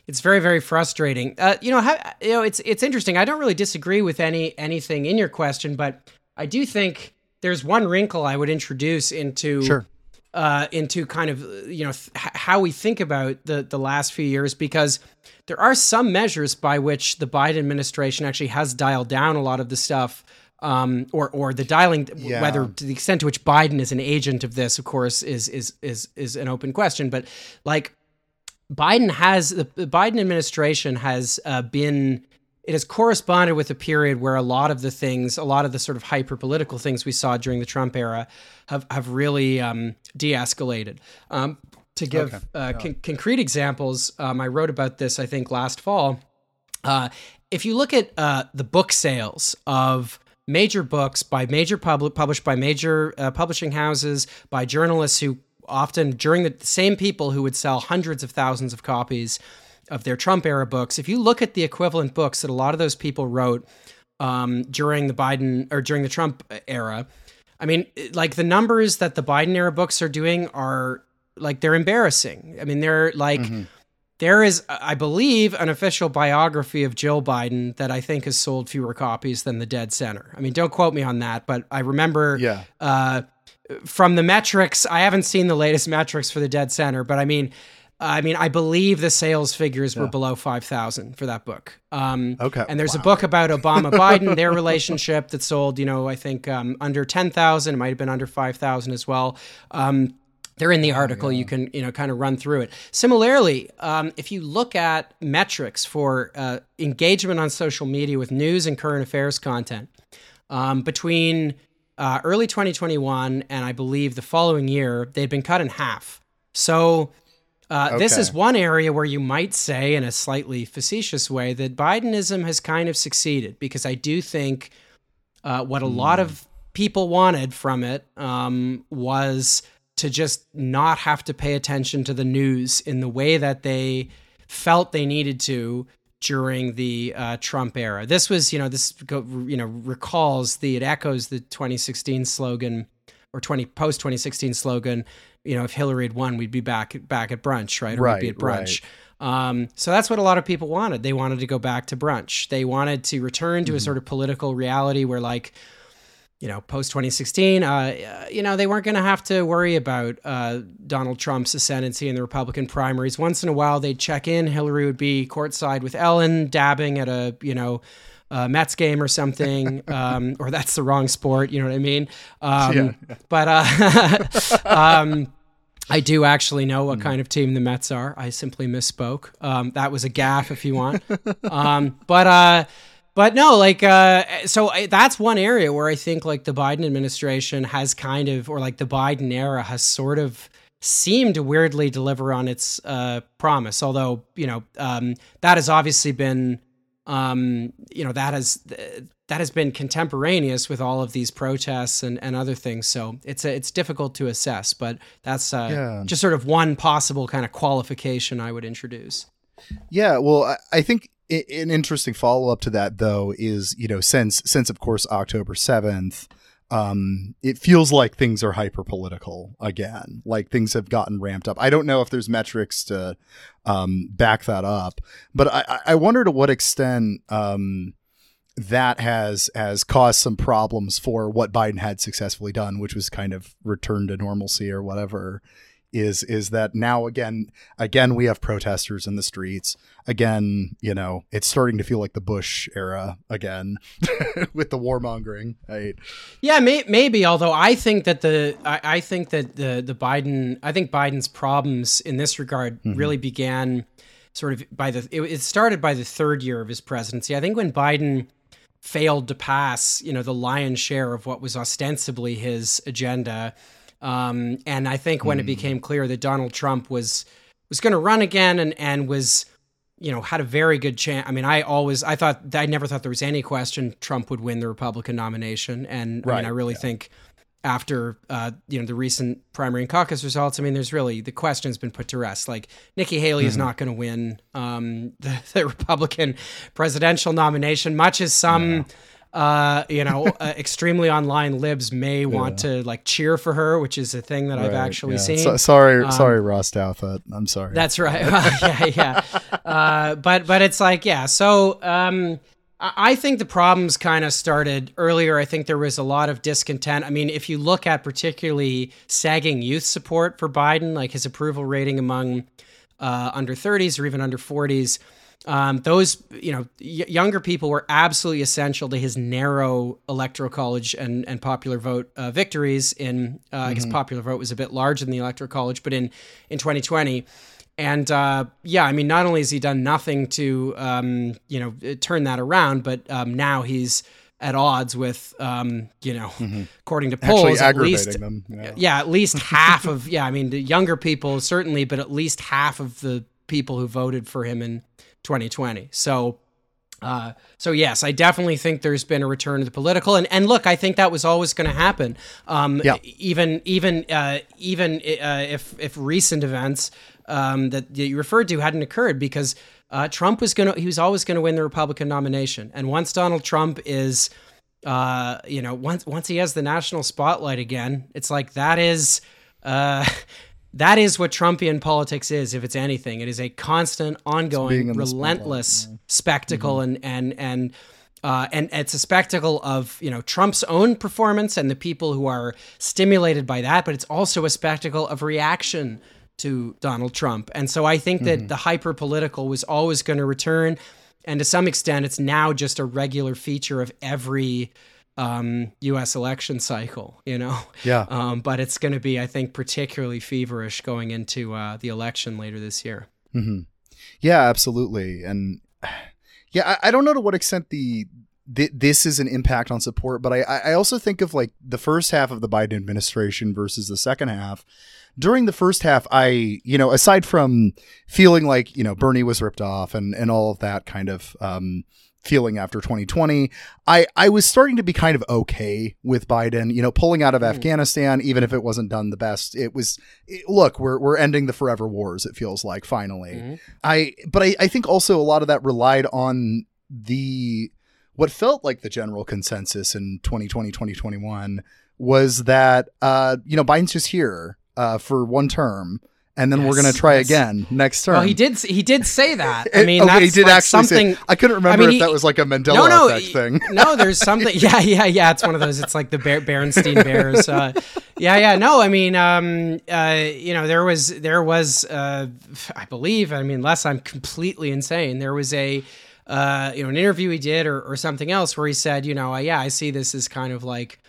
it's very very frustrating. Uh, you know, how, you know, it's it's interesting. I don't really disagree with any anything in your question, but I do think there's one wrinkle I would introduce into sure. uh, into kind of you know th- how we think about the the last few years because there are some measures by which the Biden administration actually has dialed down a lot of the stuff. Um, or or the dialing, yeah. whether to the extent to which Biden is an agent of this, of course, is is is is an open question. But like Biden has the Biden administration has uh, been it has corresponded with a period where a lot of the things, a lot of the sort of hyper political things we saw during the Trump era, have have really um, de-escalated. Um, to give okay. uh, con- concrete examples, um, I wrote about this I think last fall. Uh, if you look at uh, the book sales of major books by major public published by major uh, publishing houses by journalists who often during the same people who would sell hundreds of thousands of copies of their Trump era books. If you look at the equivalent books that a lot of those people wrote um, during the Biden or during the Trump era, I mean, like the numbers that the Biden era books are doing are like they're embarrassing. I mean, they're like. Mm-hmm. There is, I believe, an official biography of Jill Biden that I think has sold fewer copies than The Dead Center. I mean, don't quote me on that, but I remember yeah. Uh, from the metrics. I haven't seen the latest metrics for The Dead Center, but I mean, I mean, I believe the sales figures were yeah. below 5,000 for that book. Um, okay. And there's wow. a book about Obama <laughs> Biden, their relationship that sold, you know, I think um, under 10,000. It might have been under 5,000 as well. Um, they're in the article. Yeah. You can, you know, kind of run through it. Similarly, um, if you look at metrics for uh, engagement on social media with news and current affairs content, um, between uh, early 2021 and I believe the following year, they'd been cut in half. So uh, okay. This is one area where you might say, in a slightly facetious way, that Bidenism has kind of succeeded because I do think uh, what a mm. lot of people wanted from it um, was to just not have to pay attention to the news in the way that they felt they needed to during the uh, Trump era. This was, you know, this you know recalls the it echoes the 2016 slogan or 20 post 2016 slogan you know, if Hillary had won, we'd be back back at brunch, right? Or right, we'd be at brunch. Right. Um, so that's what a lot of people wanted. They wanted to go back to brunch. They wanted to return to mm-hmm. a sort of political reality where, like, you know, post 2016, uh, you know, they weren't going to have to worry about uh, Donald Trump's ascendancy in the Republican primaries. Once in a while, they'd check in. Hillary would be courtside with Ellen, dabbing at a, you know, uh, Mets game or something, <laughs> um, or that's the wrong sport. You know what I mean? Um, yeah. But uh, <laughs> um, I do actually know what mm. kind of team the Mets are. I simply misspoke. Um, that was a gaffe, if you want. Um, but uh, but no, like uh, so that's one area where I think like the Biden administration has kind of, or like the Biden era has sort of seemed to weirdly deliver on its uh, promise. Although you know um, that has obviously been um, you know that has that has been contemporaneous with all of these protests and, and other things. So it's a, it's difficult to assess, but that's uh, yeah. just sort of one possible kind of qualification I would introduce. Yeah, well, I think an interesting follow up to that though is you know since since of course October seventh um, it feels like things are hyper political again. Like things have gotten ramped up. I don't know if there's metrics to um, back that up, but I, I wonder to what extent um, that has has caused some problems for what Biden had successfully done, which was kind of return to normalcy or whatever is is that now again again we have protesters in the streets. Again you know it's starting to feel like the bush era again <laughs> with the warmongering right? Yeah may, maybe although i think that the I, I, think that the the biden i think biden's problems in this regard mm-hmm. really began sort of by the it, it started by the third year of his presidency. I think when biden failed to pass you know the lion's share of what was ostensibly his agenda um, and I think when mm. it hmm. became clear that Donald Trump was was going to run again and and was you know had a very good chance. I mean, I always I thought I never thought there was any question Trump would win the Republican nomination, and right. I mean, I really yeah. think after uh, you know the recent primary and caucus results, I mean, there's really the question's been put to rest. Like Nikki Haley mm-hmm. is not going to win um, <laughs> the, the, Republican presidential nomination, much as some. Yeah uh, you know, <laughs> uh, extremely online libs may want yeah. to like cheer for her, which is a thing that right, I've actually yeah. seen. So, sorry, um, sorry, Ross Douthat. I'm sorry. That's right. <laughs> yeah, yeah. Uh, but but it's like yeah. So um, I think the problems kind of started earlier. I think there was a lot of discontent. I mean, if you look at particularly sagging youth support for Biden, like his approval rating among uh, under 30s or even under 40s um, those you know y- younger people were absolutely essential to his narrow electoral college and and popular vote uh, victories in uh, mm-hmm. I guess mm-hmm. popular vote was a bit larger than the electoral college but in in 2020 And uh, yeah, I mean, not only has he done nothing to um, you know turn that around, but um, now he's at odds with um, you know, mm-hmm. according to polls, at least yeah. yeah. at least half of <laughs> yeah, I mean, the younger people certainly, but at least half of the people who voted for him in 2020. So uh, so yes, I definitely think there's been a return to the political, and and look, I think that was always going to happen. Um, yeah. Even even uh, even uh, if if recent events um, that you referred to hadn't occurred, because uh, Trump was going to he was always going to win the Republican nomination, and once Donald Trump is, uh, you know, once once he has the national spotlight again, it's like that is. That is what Trumpian politics is, if it's anything. It is a constant, ongoing, relentless yeah. spectacle, mm-hmm. and and and uh, and it's a spectacle of you know Trump's own performance and the people who are stimulated by that, but it's also a spectacle of reaction to Donald Trump. And so I think that mm-hmm. the hyper political was always going to return, and to some extent, it's now just a regular feature of every um, U.S. election cycle, you know. Yeah. Um, but it's going to be, I think, particularly feverish going into uh, the election later this year. Mm-hmm. Yeah, absolutely, and yeah, I, I, don't know to what extent the th- this is an impact on support, but I I also think of like the first half of the Biden administration versus the second half. During the first half, I you know aside from feeling like you know Bernie was ripped off and and all of that kind of um, feeling after 2020. I, I was starting to be kind of okay with Biden, you know, pulling out of mm. Afghanistan, even if it wasn't done the best. It was, it, look, we're, we're ending the forever wars, it feels like, finally. Mm. I, but I, I think also a lot of that relied on the, what felt like the general consensus in 2020, 2021 was that, uh, you know, Biden's just here uh, for one term and then yes, we're going to try yes. again next term. Well, he did. He did say that. <laughs> I mean, okay, he did like actually something. I couldn't remember I mean, if that was like a Mandela no, no, effect thing. <laughs> No, there's <laughs> something. Yeah, yeah, yeah. It's one of those. It's like the Ber- Berenstein Bears. Uh, yeah, yeah. No, I mean, um, uh, you know, there was, there was, uh, I believe. I mean, unless I'm completely insane, there was a. Uh, you know, an interview he did, or, or something else, where he said, you know, uh, yeah, I see this as kind of like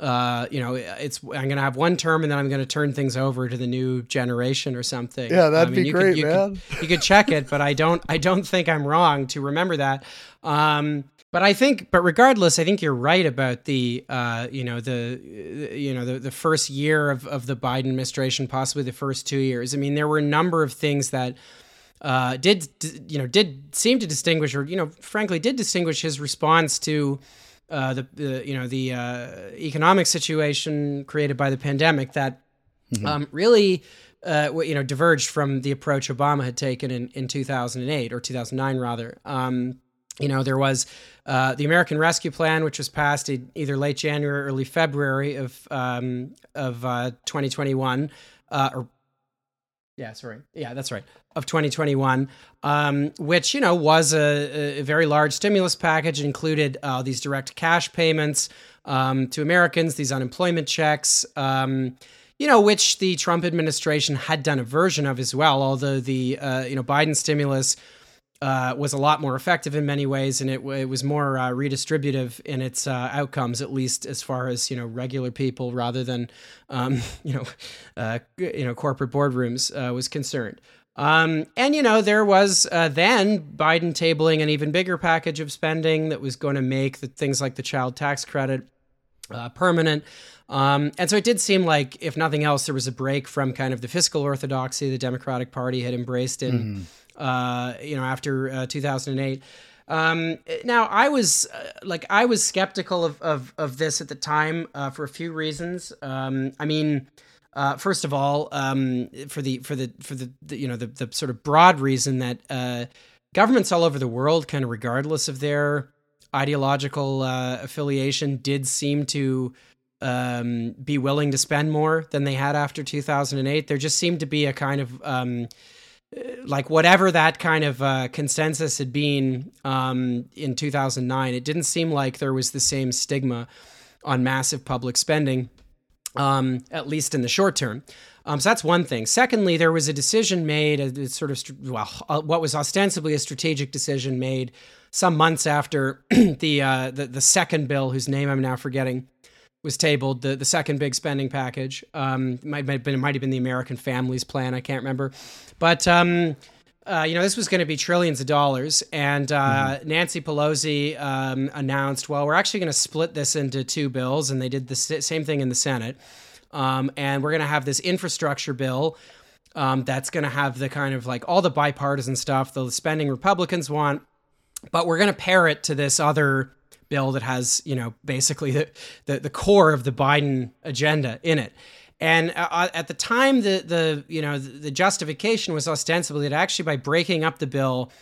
uh, you know, it's I'm gonna have one term and then I'm gonna turn things over to the new generation or something. Yeah, that'd I mean, be great, could, you man. Could, you could check it, but I don't I don't think I'm wrong to remember that. Um, but I think, but regardless, I think you're right about the, uh, you know, the, you know, the, the first year of, of the Biden administration, possibly the first two years. I mean, there were a number of things that uh, did, you know, did seem to distinguish, or you know, frankly, did distinguish his response to uh, the, the, you know the uh, economic situation created by the pandemic that mm-hmm. um, really uh, you know diverged from the approach Obama had taken in, in 2008 or 2009 rather. Um, you know there was uh, the American Rescue Plan, which was passed in either late January or early February of um, of uh, 2021, uh, or yeah, sorry. Yeah, that's right. Of 2021, um, which, you know, was a, a, very large stimulus package, included uh, these direct cash payments um, to Americans, these unemployment checks, um, you know, which the Trump administration had done a version of as well, although the, uh, you know, Biden stimulus uh, was a lot more effective in many ways, and it, it was more uh, redistributive in its uh, outcomes, at least as far as you know regular people rather than um, <laughs> you know uh, you know corporate boardrooms uh, was concerned. Um, and you know there was uh, then Biden tabling an even bigger package of spending that was going to make the things like the child tax credit permanent. Um, and so it did seem like, if nothing else, there was a break from kind of the fiscal orthodoxy the Democratic Party had embraced in. Mm-hmm uh, you know, after uh, 2008. Um, now I was uh, like I was skeptical of, of, of this at the time uh, for a few reasons. Um, I mean, uh, first of all, um, for the for the for the, the, you know the, the sort of broad reason that uh, governments all over the world, kind of regardless of their ideological uh, affiliation, did seem to um, be willing to spend more than they had after 2008. There just seemed to be a kind of um, like whatever that kind of uh, consensus had been um, in 2009, it didn't seem like there was the same stigma on massive public spending, um, at least in the short term. Um, so that's one thing. Secondly, there was a decision made, a, sort of well, uh, what was ostensibly a strategic decision made some months after <clears throat> the, uh, the the second bill, whose name I'm now forgetting, was tabled, the, the second big spending package. Um, might, might have been, it might have been the American Families Plan. I can't remember. But, um, uh, you know, this was going to be trillions of dollars. And uh, mm-hmm. Nancy Pelosi um, announced, well, we're actually going to split this into two bills. And they did the same thing in the Senate. Um, and we're going to have this infrastructure bill um, that's going to have the kind of like all the bipartisan stuff, the spending Republicans want. But we're going to pair it to this other bill that has, you know, basically the, the, the core of the Biden agenda in it. And uh, uh, at the time, the the you know the justification was ostensibly that actually by breaking up the bill,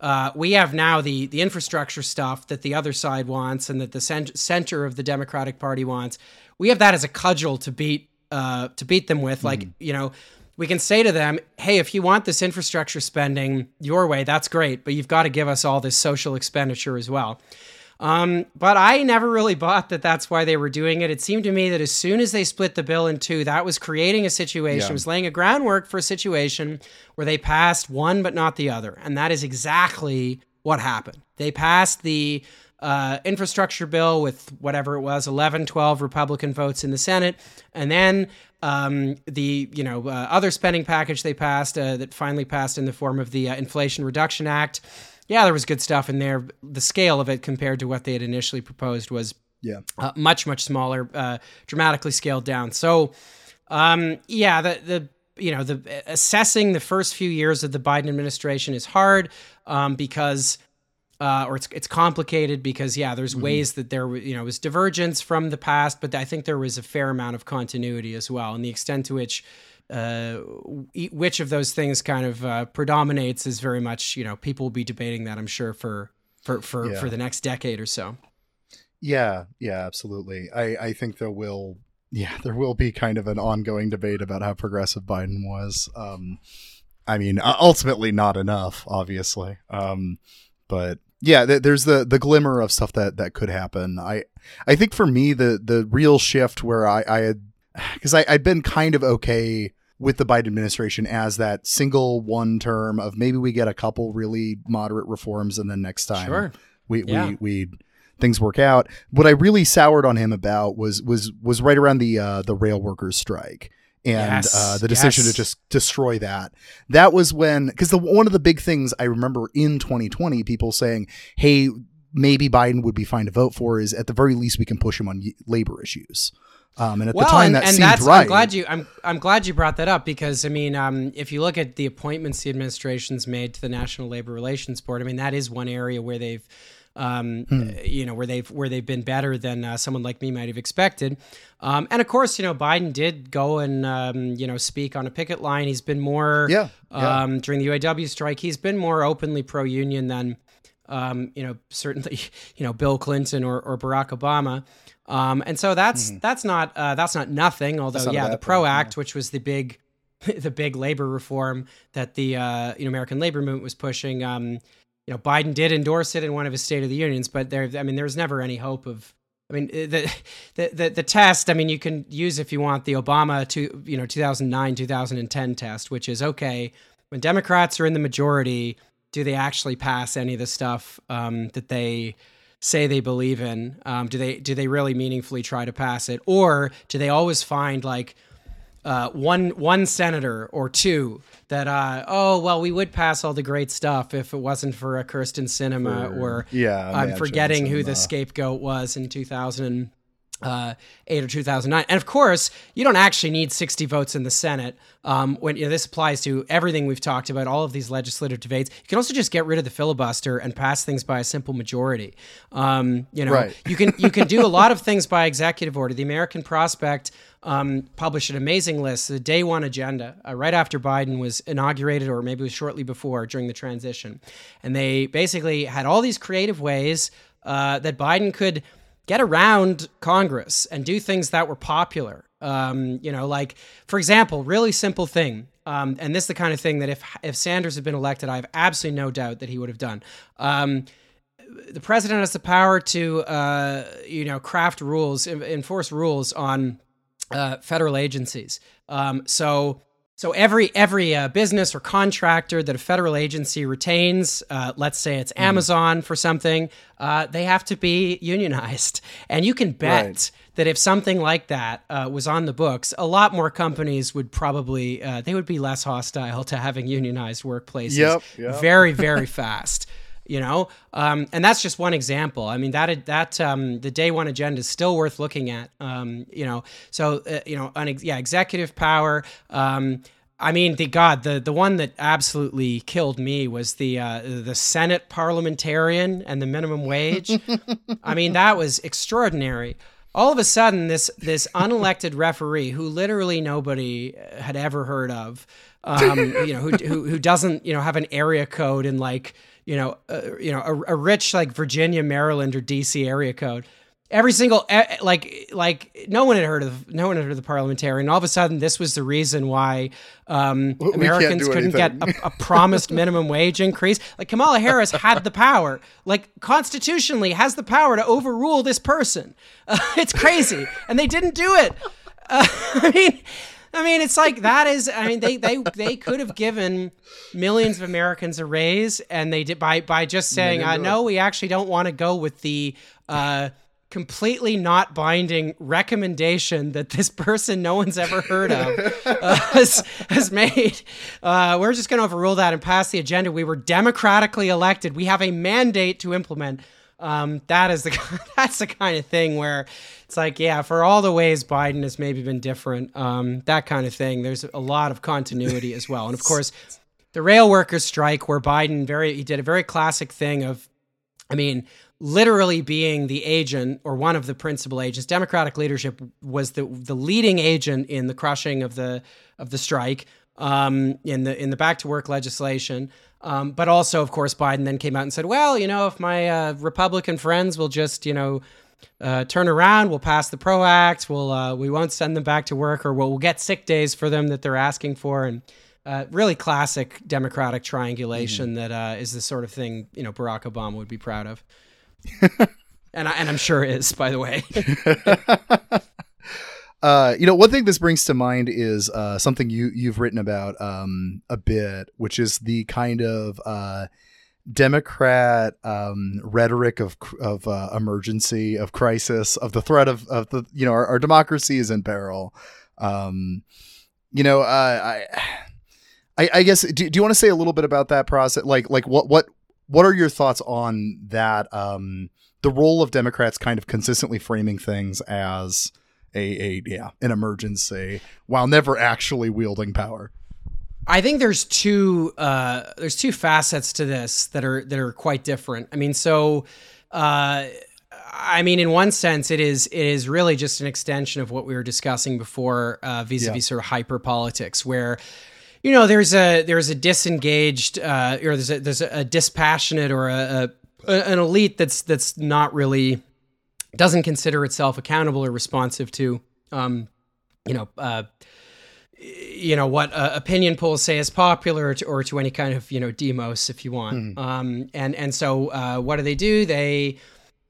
uh, we have now the the infrastructure stuff that the other side wants and that the cent- center of the Democratic Party wants. We have that as a cudgel to beat uh, to beat them with. Mm-hmm. Like you know, we can say to them, "Hey, if you want this infrastructure spending your way, that's great, but you've got to give us all this social expenditure as well." Um, but I never really bought that that's why they were doing it. It seemed to me that as soon as they split the bill in two, that was creating a situation, yeah. was laying a groundwork for a situation where they passed one but not the other. And that is exactly what happened. They passed the uh, infrastructure bill with whatever it was 11 12 republican votes in the senate and then um, the you know uh, other spending package they passed uh, that finally passed in the form of the uh, inflation reduction act yeah, there was good stuff in there. The scale of it compared to what they had initially proposed was yeah uh, much much smaller, uh, dramatically scaled down. So um, yeah, the the you know the assessing the first few years of the Biden administration is hard um, because. Uh, or it's it's complicated because yeah, there's mm-hmm. ways that there you know was divergence from the past, but I think there was a fair amount of continuity as well, and the extent to which uh, which of those things kind of uh, predominates is very much you know people will be debating that I'm sure for for for, yeah. for the next decade or so. Yeah, yeah, absolutely. I I think there will yeah there will be kind of an ongoing debate about how progressive Biden was. Um, I mean, ultimately not enough, obviously. Um, but yeah, th- there's the the glimmer of stuff that that could happen. I I think for me the the real shift where I I had because I I'd been kind of okay with the Biden administration as that single one term of maybe we get a couple really moderate reforms and then next time sure. we, yeah. we we things work out. What I really soured on him about was was was right around the uh, the rail workers strike and yes, uh, the decision yes. to just destroy that. That was when because the one of the big things I remember in 2020, people saying, "Hey, maybe Biden would be fine to vote for." Is at the very least we can push him on labor issues. Um, and at well, the time, and, that and seemed that's, right. I'm glad you. I'm I'm glad you brought that up because I mean, um, if you look at the appointments the administration's made to the National Labor Relations Board, I mean, that is one area where they've, um, hmm. you know, where they've where they've been better than uh, someone like me might have expected. Um, and of course, you know, Biden did go and um, you know speak on a picket line. He's been more, yeah, yeah. Um, during the UAW strike. He's been more openly pro-union than. Um, you know, certainly, <laughs> you know, Bill Clinton or, or Barack Obama. Um, and so that's mm-hmm. that's not uh, that's not nothing. Although yeah, the Pro Act, yeah. which was the big <laughs> the big labor reform that the uh, you know American labor movement was pushing. Um, you know, Biden did endorse it in one of his State of the Unions, but there, I mean, there was never any hope of. I mean, the, <laughs> the the the test. I mean, you can use if you want the Obama to you know 2009 2010 test, which is okay when Democrats are in the majority, do they actually pass any of the stuff um, that they say they believe in? Um, do they do they really meaningfully try to pass it, or do they always find like uh, one one senator or two that uh, oh well we would pass all the great stuff if it wasn't for a Kyrsten Sinema or yeah I'm forgetting who the scapegoat was in 2000 uh, eight or 2009. And of course, you don't actually need 60 votes in the Senate. Um, when you know, this applies to everything we've talked about, all of these legislative debates. You can also just get rid of the filibuster and pass things by a simple majority. Um, you know, right. you can you can do a <laughs> lot of things by executive order. The American Prospect um, published an amazing list, the day one agenda, uh, right after Biden was inaugurated, or maybe it was shortly before during the transition, and they basically had all these creative ways uh, that Biden could get around Congress and do things that were popular. Um, you know, like for example, really simple thing. Um, and this is the kind of thing that if if Sanders had been elected, I have absolutely no doubt that he would have done. Um, the president has the power to, uh, you know, craft rules, enforce rules on uh, federal agencies. Um, so So every every uh, business or contractor that a federal agency retains, uh, let's say it's mm. Amazon for something, uh, they have to be unionized. <laughs> And you can bet right. that if something like that uh, was on the books, a lot more companies would probably uh, they would be less hostile <laughs> to having unionized workplaces. Yep, yep. Very very fast you know um, and that's just one example i mean that that um, the day one agenda is still worth looking at um, you know so uh, you know un- yeah executive power um, I mean, the God, the the one that absolutely killed me was the uh, the Senate parliamentarian and the minimum wage. <laughs> I mean, that was extraordinary. All of a sudden, this this unelected referee, who literally nobody had ever heard of, um, you know, who, who who doesn't you know have an area code in like you know, uh, you know, a, a, rich like Virginia, Maryland, or DC area code. Every single like like no one had heard of no one had heard of the parliamentarian. All of a sudden, this was the reason why um, <laughs> Americans couldn't get a, a <laughs> promised minimum wage increase. Like Kamala Harris had the power, like constitutionally has the power to overrule this person. Uh, <laughs> it's crazy, and they didn't do it. Uh, I mean, I mean, it's like that is. I mean, they they they could have given millions of Americans a raise, and they did by by just saying, uh, "No, we actually don't want to go with the." Uh, completely not binding recommendation that this person no one's ever heard of uh, has, has made. Uh, we're just going to overrule that and pass the agenda. We were democratically elected. We have a mandate to implement. Um, that is the <laughs> that's the kind of thing where it's like, yeah, for all the ways Biden has maybe been different, um, that kind of thing. There's a lot of continuity as well, and of course, the rail workers strike, where Biden very he did a very classic thing of, I mean, literally being the agent or one of the principal agents. Democratic leadership was the the leading agent in the crushing of the of the strike um, in the in the back to work legislation. Um, but also, of course, Biden then came out and said, well, you know, if my uh, Republican friends will just, you know, uh, turn around, we'll pass the PRO Act, we'll, uh, we won't send them back to work, or we'll, we'll get sick days for them that they're asking for. And uh, really classic Democratic triangulation mm-hmm. that uh, is the sort of thing, you know, Barack Obama would be proud of. <laughs> and, I, and I'm sure is, by the way. <laughs> Uh, you know, one thing this brings to mind is uh, something you you've written about um, a bit, which is the kind of uh, Democrat um, rhetoric of of uh, emergency, of crisis, of the threat of of the you know our, our democracy is in peril. Um, you know, uh, I, I, I guess do, do you want to say a little bit about that process? Like like what what what are your thoughts on that? Um, the role of Democrats kind of consistently framing things as a, a yeah an emergency while never actually wielding power. I think there's two uh, there's two facets to this that are that are quite different. I mean, so uh, I mean, in one sense, it is it is really just an extension of what we were discussing before, uh, vis-a-vis yeah. sort of hyper politics, where you know there's a there's a disengaged uh, or there's a there's a, dispassionate or a, a an elite that's that's not really doesn't consider itself accountable or responsive to, um, you know, uh, you know what uh, opinion polls say is popular, or to, or to, any kind of you know demos, if you want. Mm. Um, and and so uh, what do they do? They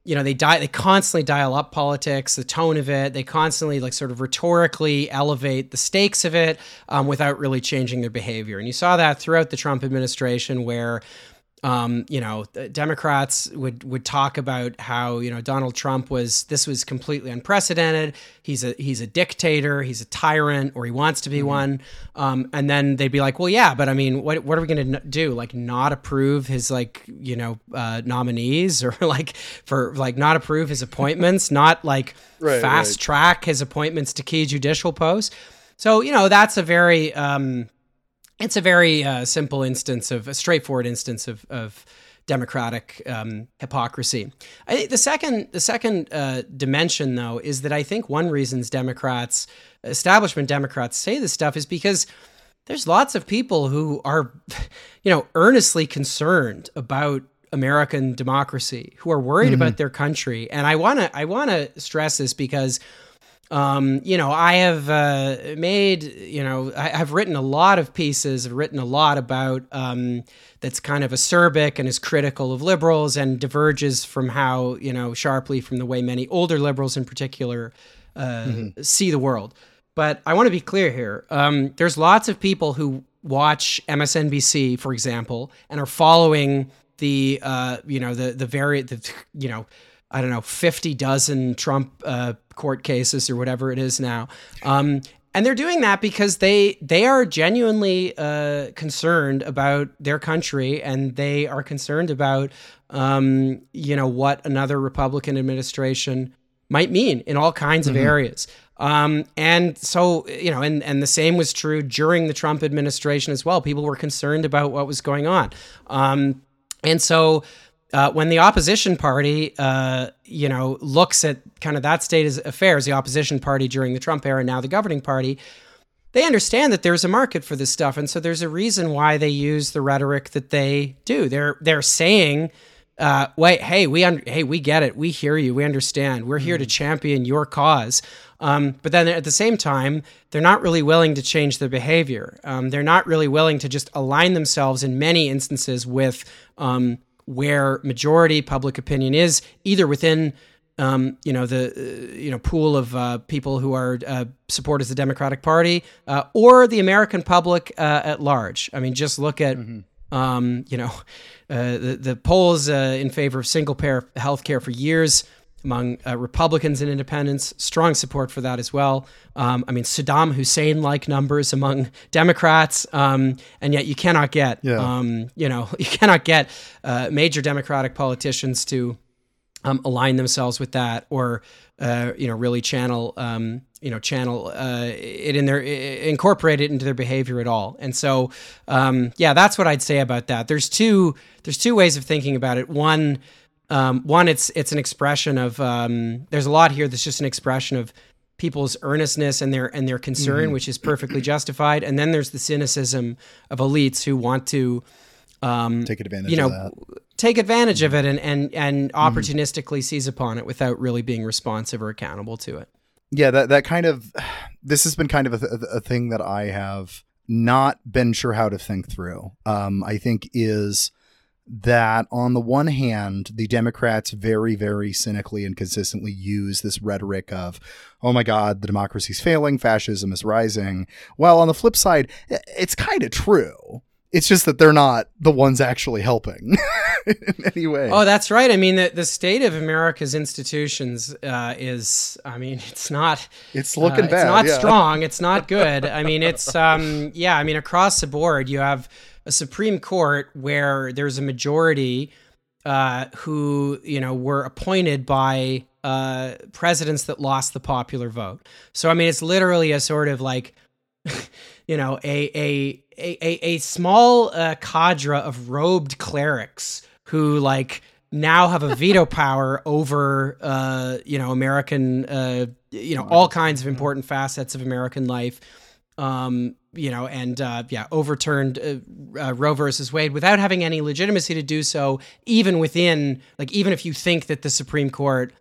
you know they die they constantly dial up politics the tone of it they constantly like sort of rhetorically elevate the stakes of it um, without really changing their behavior and you saw that throughout the trump administration where um, you know, Democrats would would talk about how you know Donald Trump was this was completely unprecedented. He's a he's a dictator. He's a tyrant, or he wants to be mm-hmm. one. Um, and then they'd be like, well, yeah, but I mean, what what are we going to do? Like, not approve his like you know uh, nominees, <laughs> or like for like not approve his appointments, <laughs> not like right, fast right. track his appointments to key judicial posts. So you know that's a very um, it's a very uh, simple instance of a straightforward instance of, of democratic um, hypocrisy. I, the second, the second uh, dimension, though, is that I think one reasons Democrats, establishment Democrats, say this stuff is because there's lots of people who are, <laughs> you know, earnestly concerned about American democracy, who are worried mm-hmm. about their country, and I wanna, I wanna stress this because um, you know, I have uh, made, you know, I, have written a lot of pieces, I've written a lot about um, that's kind of acerbic and is critical of liberals and diverges from how, you know, sharply from the way many older liberals in particular uh, mm-hmm. see the world. But I want to be clear here. Um, there's lots of people who watch MSNBC, for example, and are following the uh, you know the the very the you know I don't know fifty dozen Trump uh, court cases or whatever it is now. Um, and they're doing that because they they are genuinely uh, concerned about their country and they are concerned about um, you know what another Republican administration might mean in all kinds mm-hmm. of areas. Um, and so, you know, and, and the same was true during the Trump administration as well. People were concerned about what was going on. Um, and so uh, when the opposition party, uh, you know, looks at kind of that state of affairs, the opposition party during the Trump era, now the governing party, they understand that there's a market for this stuff, and so there's a reason why they use the rhetoric that they do. They're they're saying uh, wait, hey, we un- hey, we get it, we hear you, we understand. We're here mm. to champion your cause. Um, but then at the same time, they're not really willing to change their behavior. Um, they're not really willing to just align themselves in many instances with um, where majority public opinion is, either within um, you know the uh, you know pool of uh, people who are uh, supporters of the Democratic Party uh, or the American public uh, at large. I mean, just look at mm-hmm. Um, you know, uh, the, the polls uh, in favor of single payer health care for years among uh, Republicans and independents, strong support for that as well. Um, I mean, Saddam Hussein like numbers among Democrats, um, and yet you cannot get, yeah. um, you know, <laughs> you cannot get uh, major Democratic politicians to um, align themselves with that or, uh, you know, really channel um, you know channel uh, it in their incorporate it into their behavior at all and so um, yeah that's what i'd say about that there's two there's two ways of thinking about it one um, one it's it's an expression of um, there's a lot here that's just an expression of people's earnestness and their and their concern mm-hmm. which is perfectly justified and then there's the cynicism of elites who want to um, take advantage you know take advantage mm-hmm. of it and and and mm-hmm. opportunistically mm-hmm. seize upon it without really being responsive or accountable to it yeah, that that kind of this has been kind of a, a thing that I have not been sure how to think through. Um, I think is that on the one hand, the Democrats very, very cynically and consistently use this rhetoric of, oh my God, the democracy's failing, fascism is rising. Well, on the flip side, it's kind of true. It's just that they're not the ones actually helping <laughs> in any way. Oh, that's right. I mean, the, the state of America's institutions uh, is, I mean, <laughs> it's not. It's looking uh, bad. It's not yeah. strong. It's not good. <laughs> I mean, it's, um, yeah, I mean, across the board, you have a Supreme Court where there's a majority uh, who, you know, were appointed by uh, presidents that lost the popular vote. So, I mean, it's literally a sort of like, <laughs> you know, a, a, a, a small uh, cadre of robed clerics who like now have a veto <laughs> power over uh, you know American uh, you know all kinds of important facets of American life. Um, you know, and uh, yeah, overturned uh, uh, Roe versus Wade without having any legitimacy to do so, even within like even if you think that the Supreme Court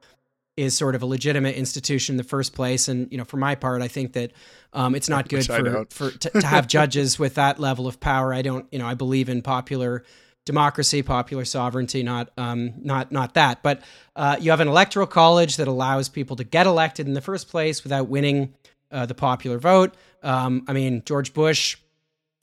is sort of a legitimate institution in the first place. And you know, for my part, I think that um, it's not good for, for to, to have judges with that level of power. I don't, you know, I believe in popular democracy, popular sovereignty, not um, not not that. But uh, you have an electoral college that allows people to get elected in the first place without winning uh, the popular vote. Um, I mean, George Bush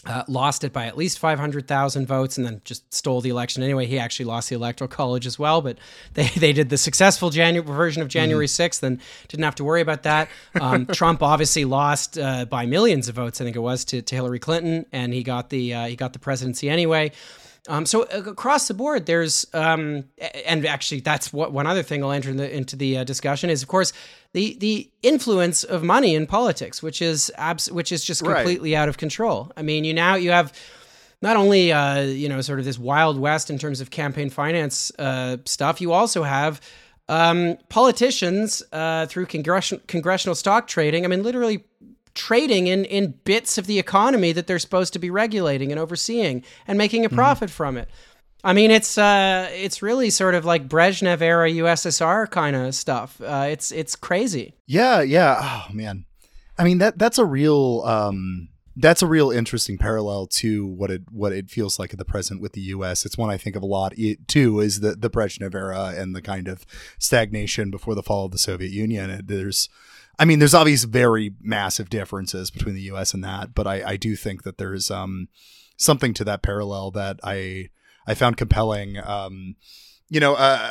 uh, lost it by at least 500,000 votes and then just stole the election anyway. He actually lost the electoral college as well, but <laughs> they, they did the successful Janu- version of January mm-hmm. 6th and didn't have to worry about that. Um, <laughs> Trump obviously lost uh, by millions of votes, I think it was, to, to Hillary Clinton, and he got the uh, he got the presidency anyway. Um, so uh, across the board, there's um, and actually that's what one other thing I'll enter in the, into the uh, discussion is of course the the influence of money in politics, which is abs- which is just completely right. out of control. I mean, you now you have not only uh, you know sort of this wild west in terms of campaign finance uh, stuff, you also have um, politicians uh, through congressional congressional stock trading. I mean, literally trading in in bits of the economy that they're supposed to be regulating and overseeing and making a mm-hmm. profit mm-hmm. from it. I mean, it's uh, it's really sort of like Brezhnev era USSR kind of stuff. Uh, it's it's crazy. Yeah, yeah. Oh man, I mean that that's a real um, that's a real interesting parallel to what it what it feels like at the present with the U.S. It's one I think of a lot it, too. Is the the Brezhnev era and the kind of stagnation before the fall of the Soviet Union. There's I mean, there's obvious very massive differences between the U.S. and that, but I, I do think that there's um, something to that parallel that I I found compelling. Um, you know, uh,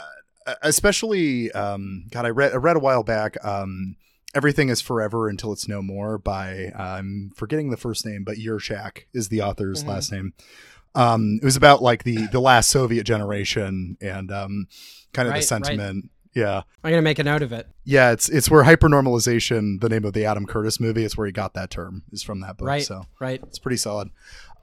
especially um, God, I read I read a while back. Um, Everything is Forever Until It's No More by I'm forgetting the first name, but Yurchak is the author's mm-hmm. last name. Um, it was about like the the last Soviet generation and um, kind of right, the sentiment. Right. Yeah. I'm gonna make a note of it. Yeah, it's it's where hypernormalization, the name of the Adam Curtis movie, is where he got that term, is from that book. Right. So right. It's pretty solid.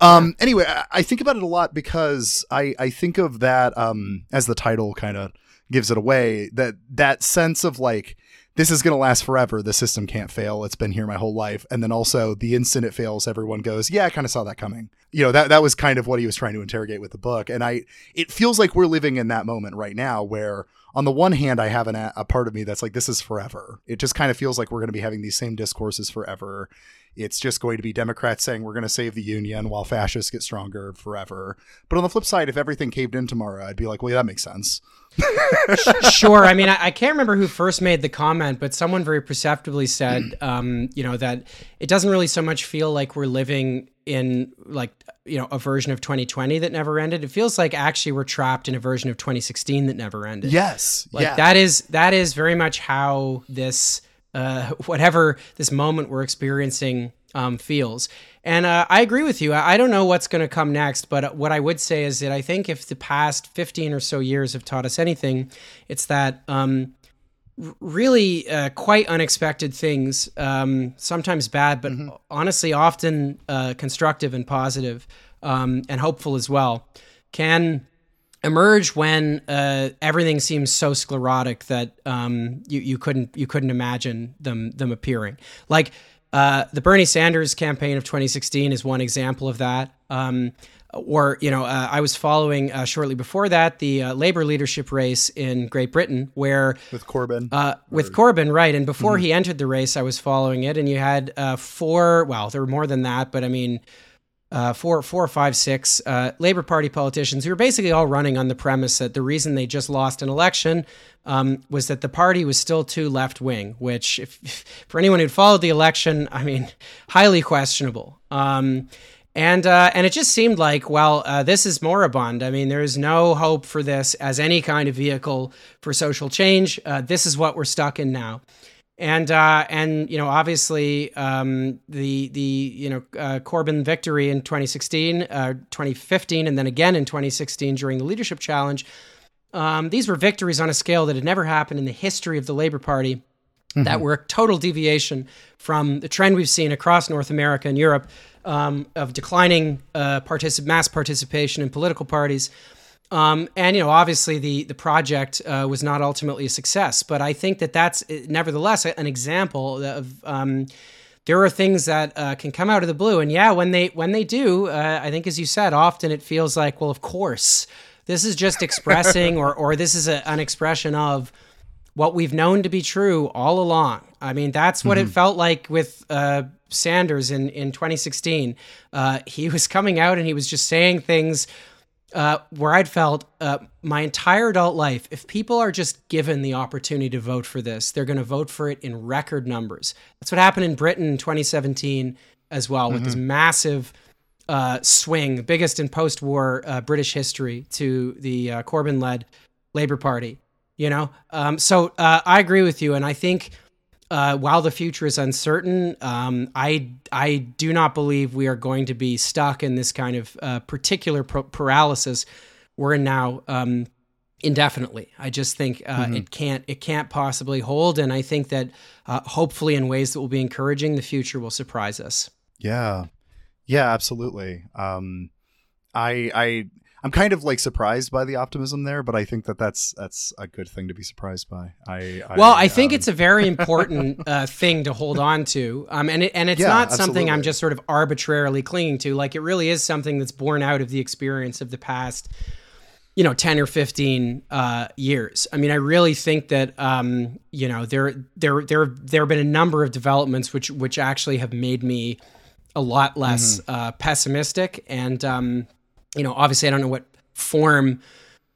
Um anyway, I, think about it a lot because I, I think of that um as the title kind of gives it away, that that sense of like this is going to last forever. The system can't fail. It's been here my whole life. And then also the instant it fails, everyone goes, yeah, I kind of saw that coming. You know, that, that was kind of what he was trying to interrogate with the book. And I, it feels like we're living in that moment right now where on the one hand, I have an, a part of me that's like, this is forever. It just kind of feels like we're going to be having these same discourses forever. It's just going to be Democrats saying we're going to save the union while fascists get stronger forever. But on the flip side, if everything caved in tomorrow, I'd be like, well, yeah, that makes sense. <laughs> sure. I mean, I, I, can't remember who first made the comment, but someone very perceptibly said, <clears throat> um, you know, that it doesn't really so much feel like we're living in like you know a version of 2020 that never ended it feels like actually we're trapped in a version of 2016 that never ended yes like yeah. that is that is very much how this uh, <laughs> whatever this moment we're experiencing um, feels. And uh, I agree with you. I, don't know what's going to come next, but what I would say is that I think if the past 15 or so years have taught us anything, it's that um, really uh, quite unexpected things, um, sometimes bad, but mm-hmm. honestly, often uh, constructive and positive, um, and hopeful as well, can emerge when uh, everything seems so sclerotic that um, you you couldn't you couldn't imagine them them appearing. Like uh, the Bernie Sanders campaign of 2016 is one example of that. Um, or you know, uh, I was following uh, shortly before that the uh, labor leadership race in Great Britain, where with Corbyn, uh, with or... Corbyn, right? And before mm-hmm. he entered the race, I was following it, and you had uh, four. Well, there were more than that, but I mean, uh, four, four five, six uh, Labor Party politicians who were basically all running on the premise that the reason they just lost an election um, was that the party was still too left wing, which, if, if, <laughs> for anyone who'd followed the election, I mean, <laughs> highly questionable. Um, and uh, and it just seemed like, well, uh, this is moribund. I mean, there is no hope for this as any kind of vehicle for social change. Uh, this is what we're stuck in now and uh, and you know obviously um, the the you know uh, Corbyn victory in 2016, uh, 2015, and then again in 2016 during the leadership challenge. Um, these were victories on a scale that had never happened in the history of the Labour Party. Mm-hmm. That were a total deviation from the trend we've seen across North America and Europe um, of declining uh, particip- mass participation in political parties. Um, and you know, obviously, the the project uh, was not ultimately a success, but I think that that's uh, nevertheless an example of. Um, there are things that uh, can come out of the blue, and yeah, when they when they do, uh, I think, as you said, often it feels like, well, of course, this is just expressing, <laughs> or or this is a, an expression of what we've known to be true all along. I mean, that's what mm-hmm. it felt like with uh, Sanders in in 2016. Uh, he was coming out and he was just saying things uh, where I'd felt uh, my entire adult life, if people are just given the opportunity to vote for this, they're going to vote for it in record numbers. That's what happened in Britain in 2017 as well, mm-hmm. with this mm-hmm. massive uh, swing, biggest in post-war uh, British history, to the uh, Corbyn-led Labour Party. You know, um, so uh, I agree with you, and I think uh, while the future is uncertain, um, I I do not believe we are going to be stuck in this kind of uh, particular paralysis we're in now um, indefinitely. I just think uh, mm-hmm. it can't it can't possibly hold, and I think that uh, hopefully in ways that will be encouraging, the future will surprise us. Yeah, yeah, absolutely. Um, I I I'm kind of like surprised by the optimism there, but I think that that's that's a good thing to be surprised by. I, I well, I think um, it's a very <laughs> important uh, thing to hold on to, um, and it, and it's yeah, not something absolutely. I'm just sort of arbitrarily clinging to. Like it really is something that's born out of the experience of the past, you know, ten or fifteen uh, years. I mean, I really think that um, you know there there there there have been a number of developments which which actually have made me a lot less mm-hmm. uh, pessimistic and um, you know, obviously, I don't know what form,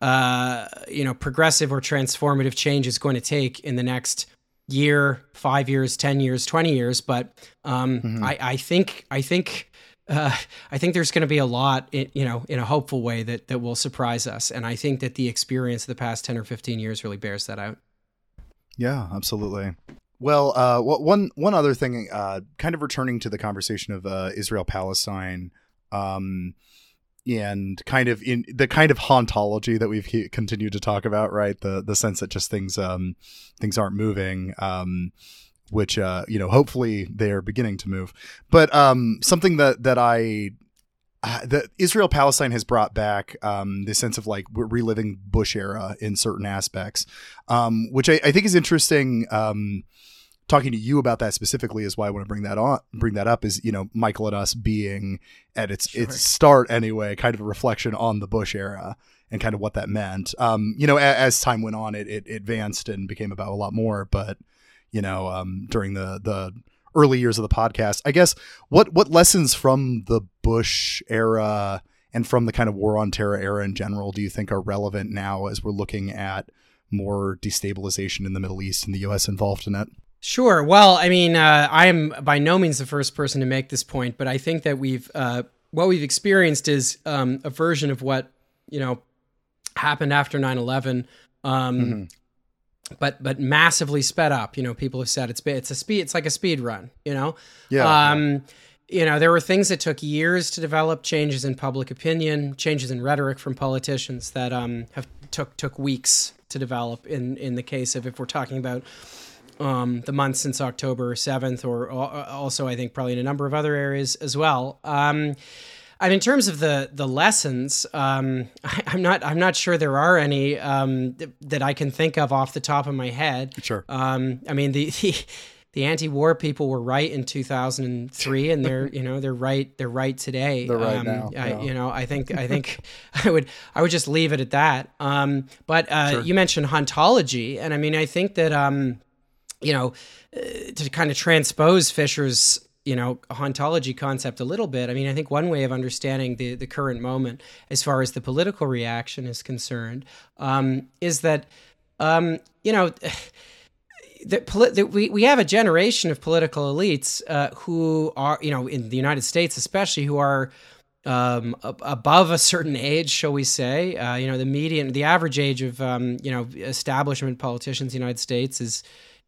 uh, you know, progressive or transformative change is going to take in the next year, five years, ten years, twenty years. But um, mm-hmm. I, I think I think uh, I think there's going to be a lot, in, you know, in a hopeful way that that will surprise us. And I think that the experience of the past ten or fifteen years really bears that out. Yeah, absolutely. Well, uh, one one other thing, uh, kind of returning to the conversation of uh, Israel Palestine. Um, and kind of in the kind of hauntology that we've continued to talk about, right? The the sense that just things um, things aren't moving, um, which uh, you know, hopefully they are beginning to move. But um, something that that I uh, that Israel Palestine has brought back um, the sense of like we're reliving Bush era in certain aspects, um, which I, I, think is interesting. Um, talking to you about that specifically is why I want to bring that on, bring that up. Is you know Michael and us being at its sure. its start anyway, kind of a reflection on the Bush era and kind of what that meant. Um, you know, as, as time went on, it, it advanced and became about a lot more. But you know, um, during the the early years of the podcast, I guess what what lessons from the Bush era and from the kind of war on terror era in general do you think are relevant now as we're looking at more destabilization in the Middle East and the U.S. involved in it? Sure. Well, I mean, uh, I am by no means the first person to make this point, but I think that we've uh, what we've experienced is um, a version of what you know happened after 9-11 um, mm-hmm. but but massively sped up you know people have said it's it's a speed it's like a speed run you know yeah, um, you know there were things that took years to develop changes in public opinion changes in rhetoric from politicians that um, have took took weeks to develop in in the case of if we're talking about um, the month since October 7th, or uh, also I think probably in a number of other areas as well. Um, and in terms of the the lessons, um, <laughs> I, am not I'm not sure there are any um, th- that I can think of off the top of my head. Sure. Um, I mean the, <laughs> the the anti-war people were right in 2003 and they're you know they're right they're right today they're right um, now I, yeah. you know i think i think <laughs> i would i would just leave it at that um, but uh, sure. you mentioned hauntology and i mean i think that um, you know, uh, to kind of transpose Fisher's you know hauntology concept a little bit. I mean, I think one way of understanding the the current moment, as far as the political reaction is concerned, um, is that um, you know. <sighs> That, that we, we have a generation of political elites uh, who are, you know, in the United States especially, who are um, above a certain age, shall we say. Uh, you know, the median, the average age of, um, you know, establishment politicians in the United States is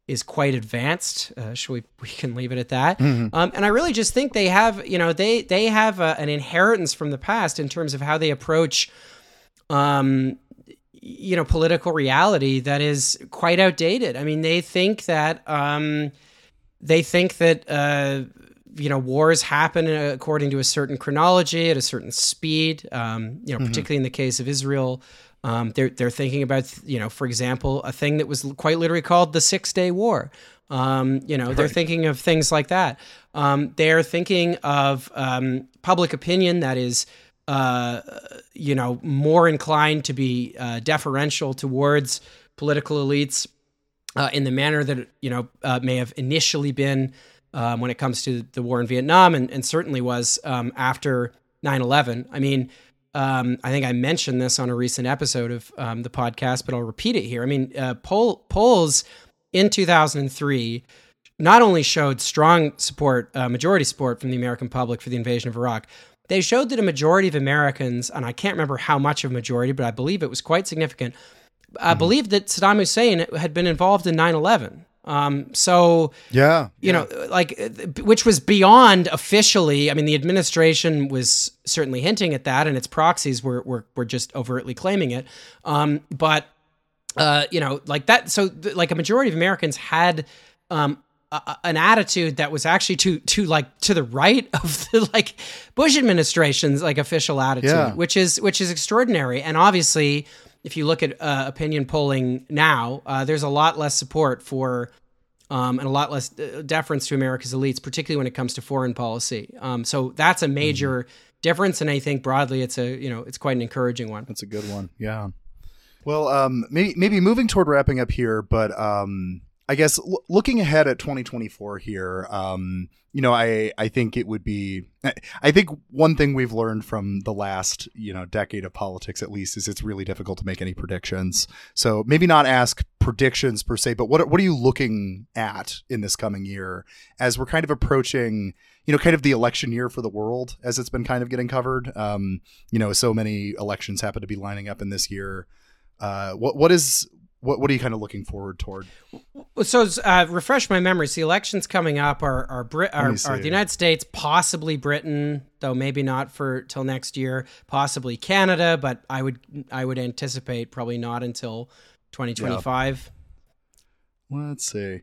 is quite advanced. Uh, should we <laughs> we can leave it at that? Mm-hmm. Um, and I really just think they have you know they they have a, an inheritance from the past in terms of how they approach. Um, you know, political reality that is quite outdated. I mean, they think that um, they think that uh, you know wars happen according to a certain chronology at a certain speed. Um, you know, mm-hmm. particularly in the case of Israel, um, they're they're thinking about you know, for example, a thing that was quite literally called the Six Day War. Um, you know, right. they're thinking of things like that. Um, they're thinking of um, public opinion that is, uh, you know, more inclined to be uh, deferential towards political elites uh, in the manner that you know uh, may have initially been um, when it comes to the war in Vietnam, and, and certainly was um, after 9/11. I mean um, I think I mentioned this on a recent episode of um, the podcast, but I'll repeat it here. I mean, uh, poll, polls in 2003 not only showed strong support, uh, majority support from the American public for the invasion of Iraq, they showed that a majority of Americans, and I can't remember how much of a majority, but I believe it was quite significant, I mm-hmm. believe that Saddam Hussein had been involved in 9 11. Um, so yeah, you yeah. know, like which was beyond officially. I mean, the administration was certainly hinting at that, and its proxies were were, were just overtly claiming it. Um, but uh, you know, like that. So like a majority of Americans had um, a, an attitude that was actually to to like to the right <laughs> of the like Bush administration's like official attitude, yeah. which is which is extraordinary. And obviously, if you look at uh, opinion polling now, uh, there's a lot less support for um, and a lot less uh, deference to America's elites, particularly when it comes to foreign policy. Um, so that's a major mm-hmm. difference, and I think broadly, it's a you know it's quite an encouraging one. That's a good one. Yeah. Well, um, maybe maybe moving toward wrapping up here, but um, I guess l- looking ahead at 2024 here, um, you know, I I think it would be. I think one thing we've learned from the last you know decade of politics, at least, is it's really difficult to make any predictions. So maybe not ask predictions per se, but what what are you looking at in this coming year as we're kind of approaching you know, kind of the election year for the world as it's been kind of getting covered. Um, you know, so many elections happen to be lining up in this year. Uh, what what is what what are you kind of looking forward toward? So, uh, refresh my memories. The elections coming up are are, Brit- are, are the United States, possibly Britain, though maybe not for till next year. Possibly Canada, but I would I would anticipate probably not until 2025. Yeah. Let's see.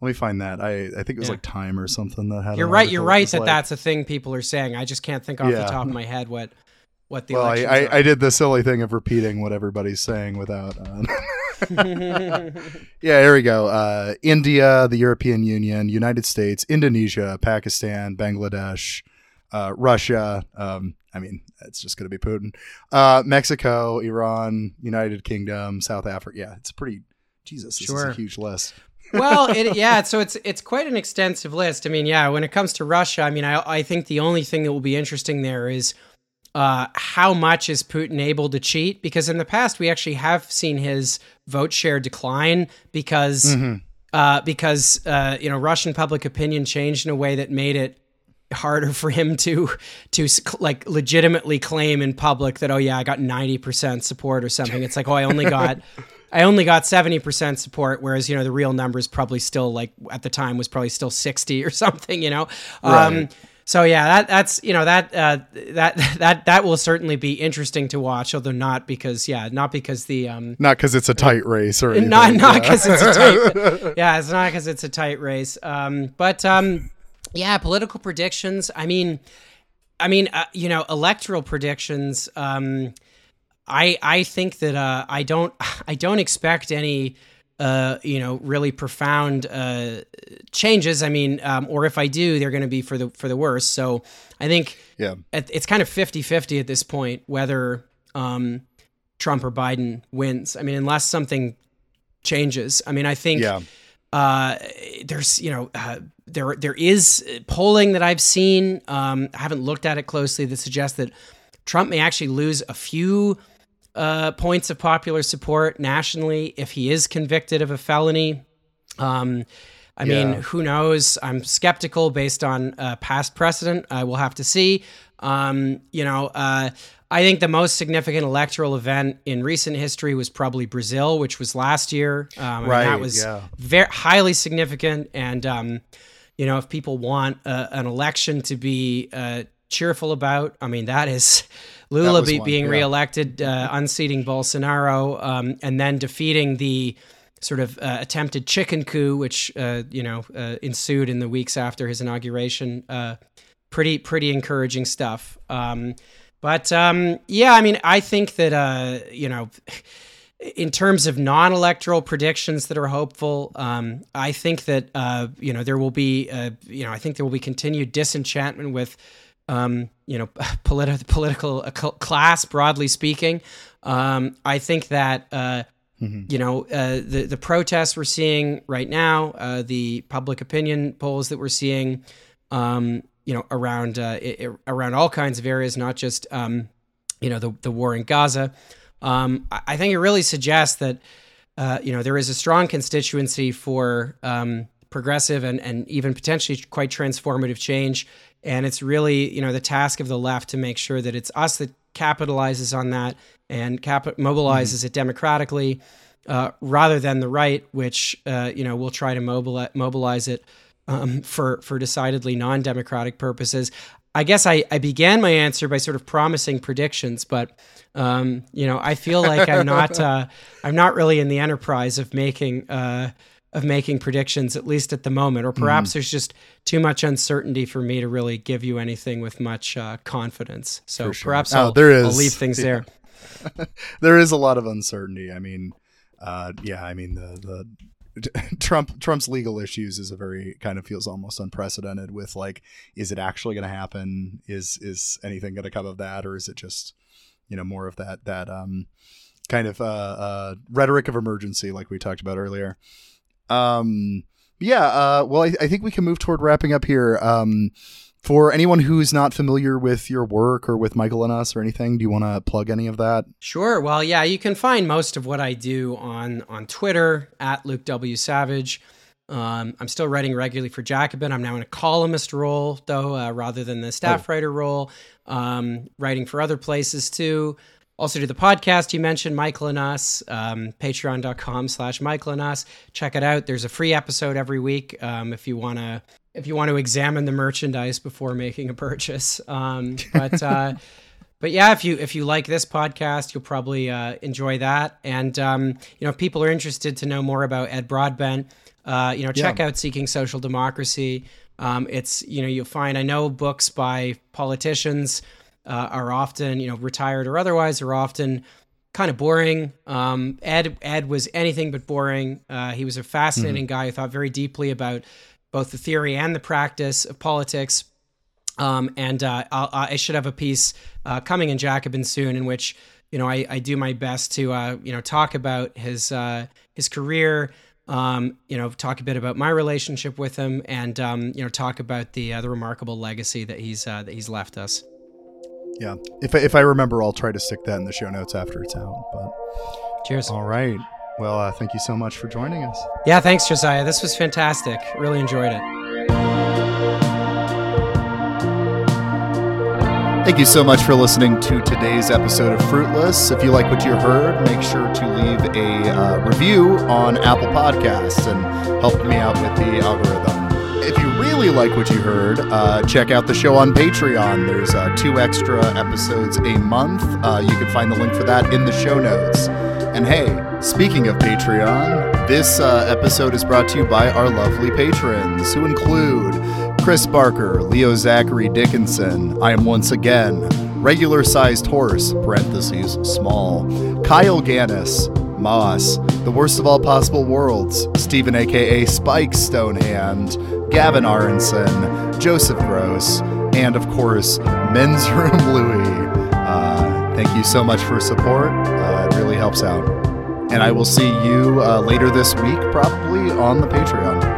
Let me find that. I, I think it was yeah. like Time or something that had. You're right. You're right that like, that's a thing people are saying. I just can't think off yeah. the top of my head what what the. Well, I, I, I, did the silly thing of repeating what everybody's saying without. Uh... <laughs> <laughs> yeah, here we go. Uh, India, the European Union, United States, Indonesia, Pakistan, Bangladesh, uh, Russia. Um, I mean, it's just going to be Putin. Uh, Mexico, Iran, United Kingdom, South Africa. Yeah, it's pretty. Jesus, this sure. is a huge list <laughs> well, it, <laughs> yeah, so it's it's quite an extensive list. I mean, yeah, when it comes to Russia, I mean, I I think the only thing that will be interesting there is uh, how much is Putin able to cheat? Because in the past, we actually have seen his vote share decline because mm-hmm. uh, because uh, you know Russian public opinion changed in a way that made it harder for him to to like legitimately claim in public that oh yeah I got 90% support or something it's like oh I only got I only got 70% support, whereas, you know, the real numbers probably still like at the time was probably still 60 or something, you know? Right. Um, so yeah, that that's you know that uh, that <laughs> that that will certainly be interesting to watch, although not because yeah, not because the um not because it's a tight race or anything. not not because yeah. it's a tight <laughs> <laughs> yeah, it's not because it's a tight race. Um, but um, yeah, political predictions. I mean, I mean, uh, you know, electoral predictions. Um, I I think that uh, I don't <sighs> I don't expect any uh, you know really profound uh, changes. I mean, um, or if I do, they're going to be for the for the worse. So I think yeah, it's kind of 50-50 at this point whether um, Trump or Biden wins. I mean, unless something changes. I mean, I think yeah. Uh, there's you know uh, there there is polling that I've seen. Um, I haven't looked at it closely that suggests that Trump may actually lose a few uh, points of popular support nationally if he is convicted of a felony. Um, I yeah. mean, who knows? I'm skeptical based on uh, past precedent. I will have to see. Um, you know, uh, I think the most significant electoral event in recent history was probably Brazil, which was last year. Um, right. that was yeah. very highly significant. And, um, you know, if people want uh, an election to be uh, cheerful about, I mean, that is <laughs> Lula be, one, being yeah. reelected, uh, unseating Bolsonaro, um, and then defeating the sort of uh, attempted chicken coup, which uh, you know uh, ensued in the weeks after his inauguration. Uh, pretty pretty encouraging stuff. Um, but um, yeah, I mean, I think that uh, you know. <laughs> In terms of non-electoral predictions that are hopeful, um, I think that you know there will be, you know, I think there will be continued disenchantment with um, you know, <laughs> politi- political uh, class, broadly speaking. Um, I think that, uh, mm-hmm. you know, uh, the, the protests we're seeing right now, uh, the public opinion polls that we're seeing, um, you know, around, it, uh, around all kinds of areas, not just, um, you know, the, the war in Gaza. Um, I think it really suggests that, uh, you know, there is a strong constituency for um, progressive and, and even potentially quite transformative change and it's really, you know, the task of the left to make sure that it's us that capitalizes on that and cap- mobilizes mm-hmm. it democratically, uh, rather than the right, which uh, you know will try to mobilize mobilize it um, for for decidedly non-democratic purposes. I guess I, I began my answer by sort of promising predictions, but um, you know I feel like I'm not <laughs> uh, I'm not really in the enterprise of making uh, of making predictions, at least at the moment, or perhaps mm. there's just too much uncertainty for me to really give you anything with much uh, confidence. So sure. perhaps oh, I'll, there is. I'll leave things yeah. there. <laughs> there is a lot of uncertainty. I mean, uh, yeah, I mean the the <laughs> Trump Trump's legal issues is a very kind of feels almost unprecedented. With like, is it actually going to happen? Is is anything going to come of that, or is it just you know more of that that um kind of uh, uh, rhetoric of emergency like we talked about earlier? Um, yeah. Uh, well, I, I think we can move toward wrapping up here. Um, for anyone who's not familiar with your work or with Michael and us or anything, do you want to plug any of that? Sure. Well, yeah, you can find most of what I do on on Twitter at Luke W Savage. Um, I'm still writing regularly for Jacobin. I'm now in a columnist role, though, uh, rather than the staff oh. writer role. Um, writing for other places too. Also do the podcast you mentioned, Michael and Us, um, patreon.com slash Michael and Us. Check it out. There's a free episode every week um, if you want to if you want to examine the merchandise before making a purchase. Um, but uh, <laughs> but yeah, if you if you like this podcast, you'll probably uh, enjoy that. And um, you know, if people are interested to know more about Ed Broadbent, uh, you know, check yeah. out Seeking Social Democracy. Um, it's you know you'll find I know books by politicians uh, are often you know retired or otherwise are often kind of boring. Um, Ed Ed was anything but boring. Uh, he was a fascinating mm-hmm. guy who thought very deeply about both the theory and the practice of politics. Um, and uh, i should have a piece uh, coming in Jacobin soon in which you know I, I do my best to uh, you know talk about his uh, his career. Um, you know, talk a bit about my relationship with him, and um, you know, talk about the uh, the remarkable legacy that he's uh, that he's left us. Yeah, if I, if I remember, I'll try to stick that in the show notes after it's out. But cheers. All right. Well, uh, thank you so much for joining us. Yeah, thanks, Josiah. This was fantastic. Really enjoyed it. Thank you so much for listening to today's episode of Fruitless. If you like what you heard, make sure to leave a uh, review on Apple Podcasts and help me out with the algorithm. If you really like what you heard, uh, check out the show on Patreon. There's uh, two extra episodes a month. Uh, you can find the link for that in the show notes. And hey, speaking of Patreon, this uh, episode is brought to you by our lovely patrons, who include Chris Barker, Leo Zachary Dickinson. I am once again regular sized horse, parentheses, small. Kyle Gannis, Moss, The Worst of All Possible Worlds, Stephen aka Spike Stonehand, Gavin Aronson, Joseph Gross, and of course, Men's Room Louie. Uh, thank you so much for support Uh, it really helps out. And I will see you uh, later this week, probably on the Patreon.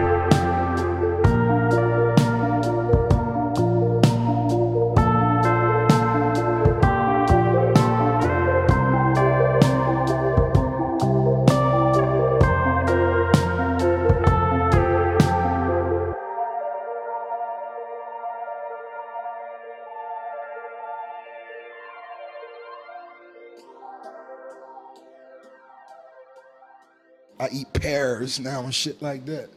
I eat pears now and shit like that.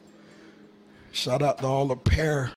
Shout out to all the pear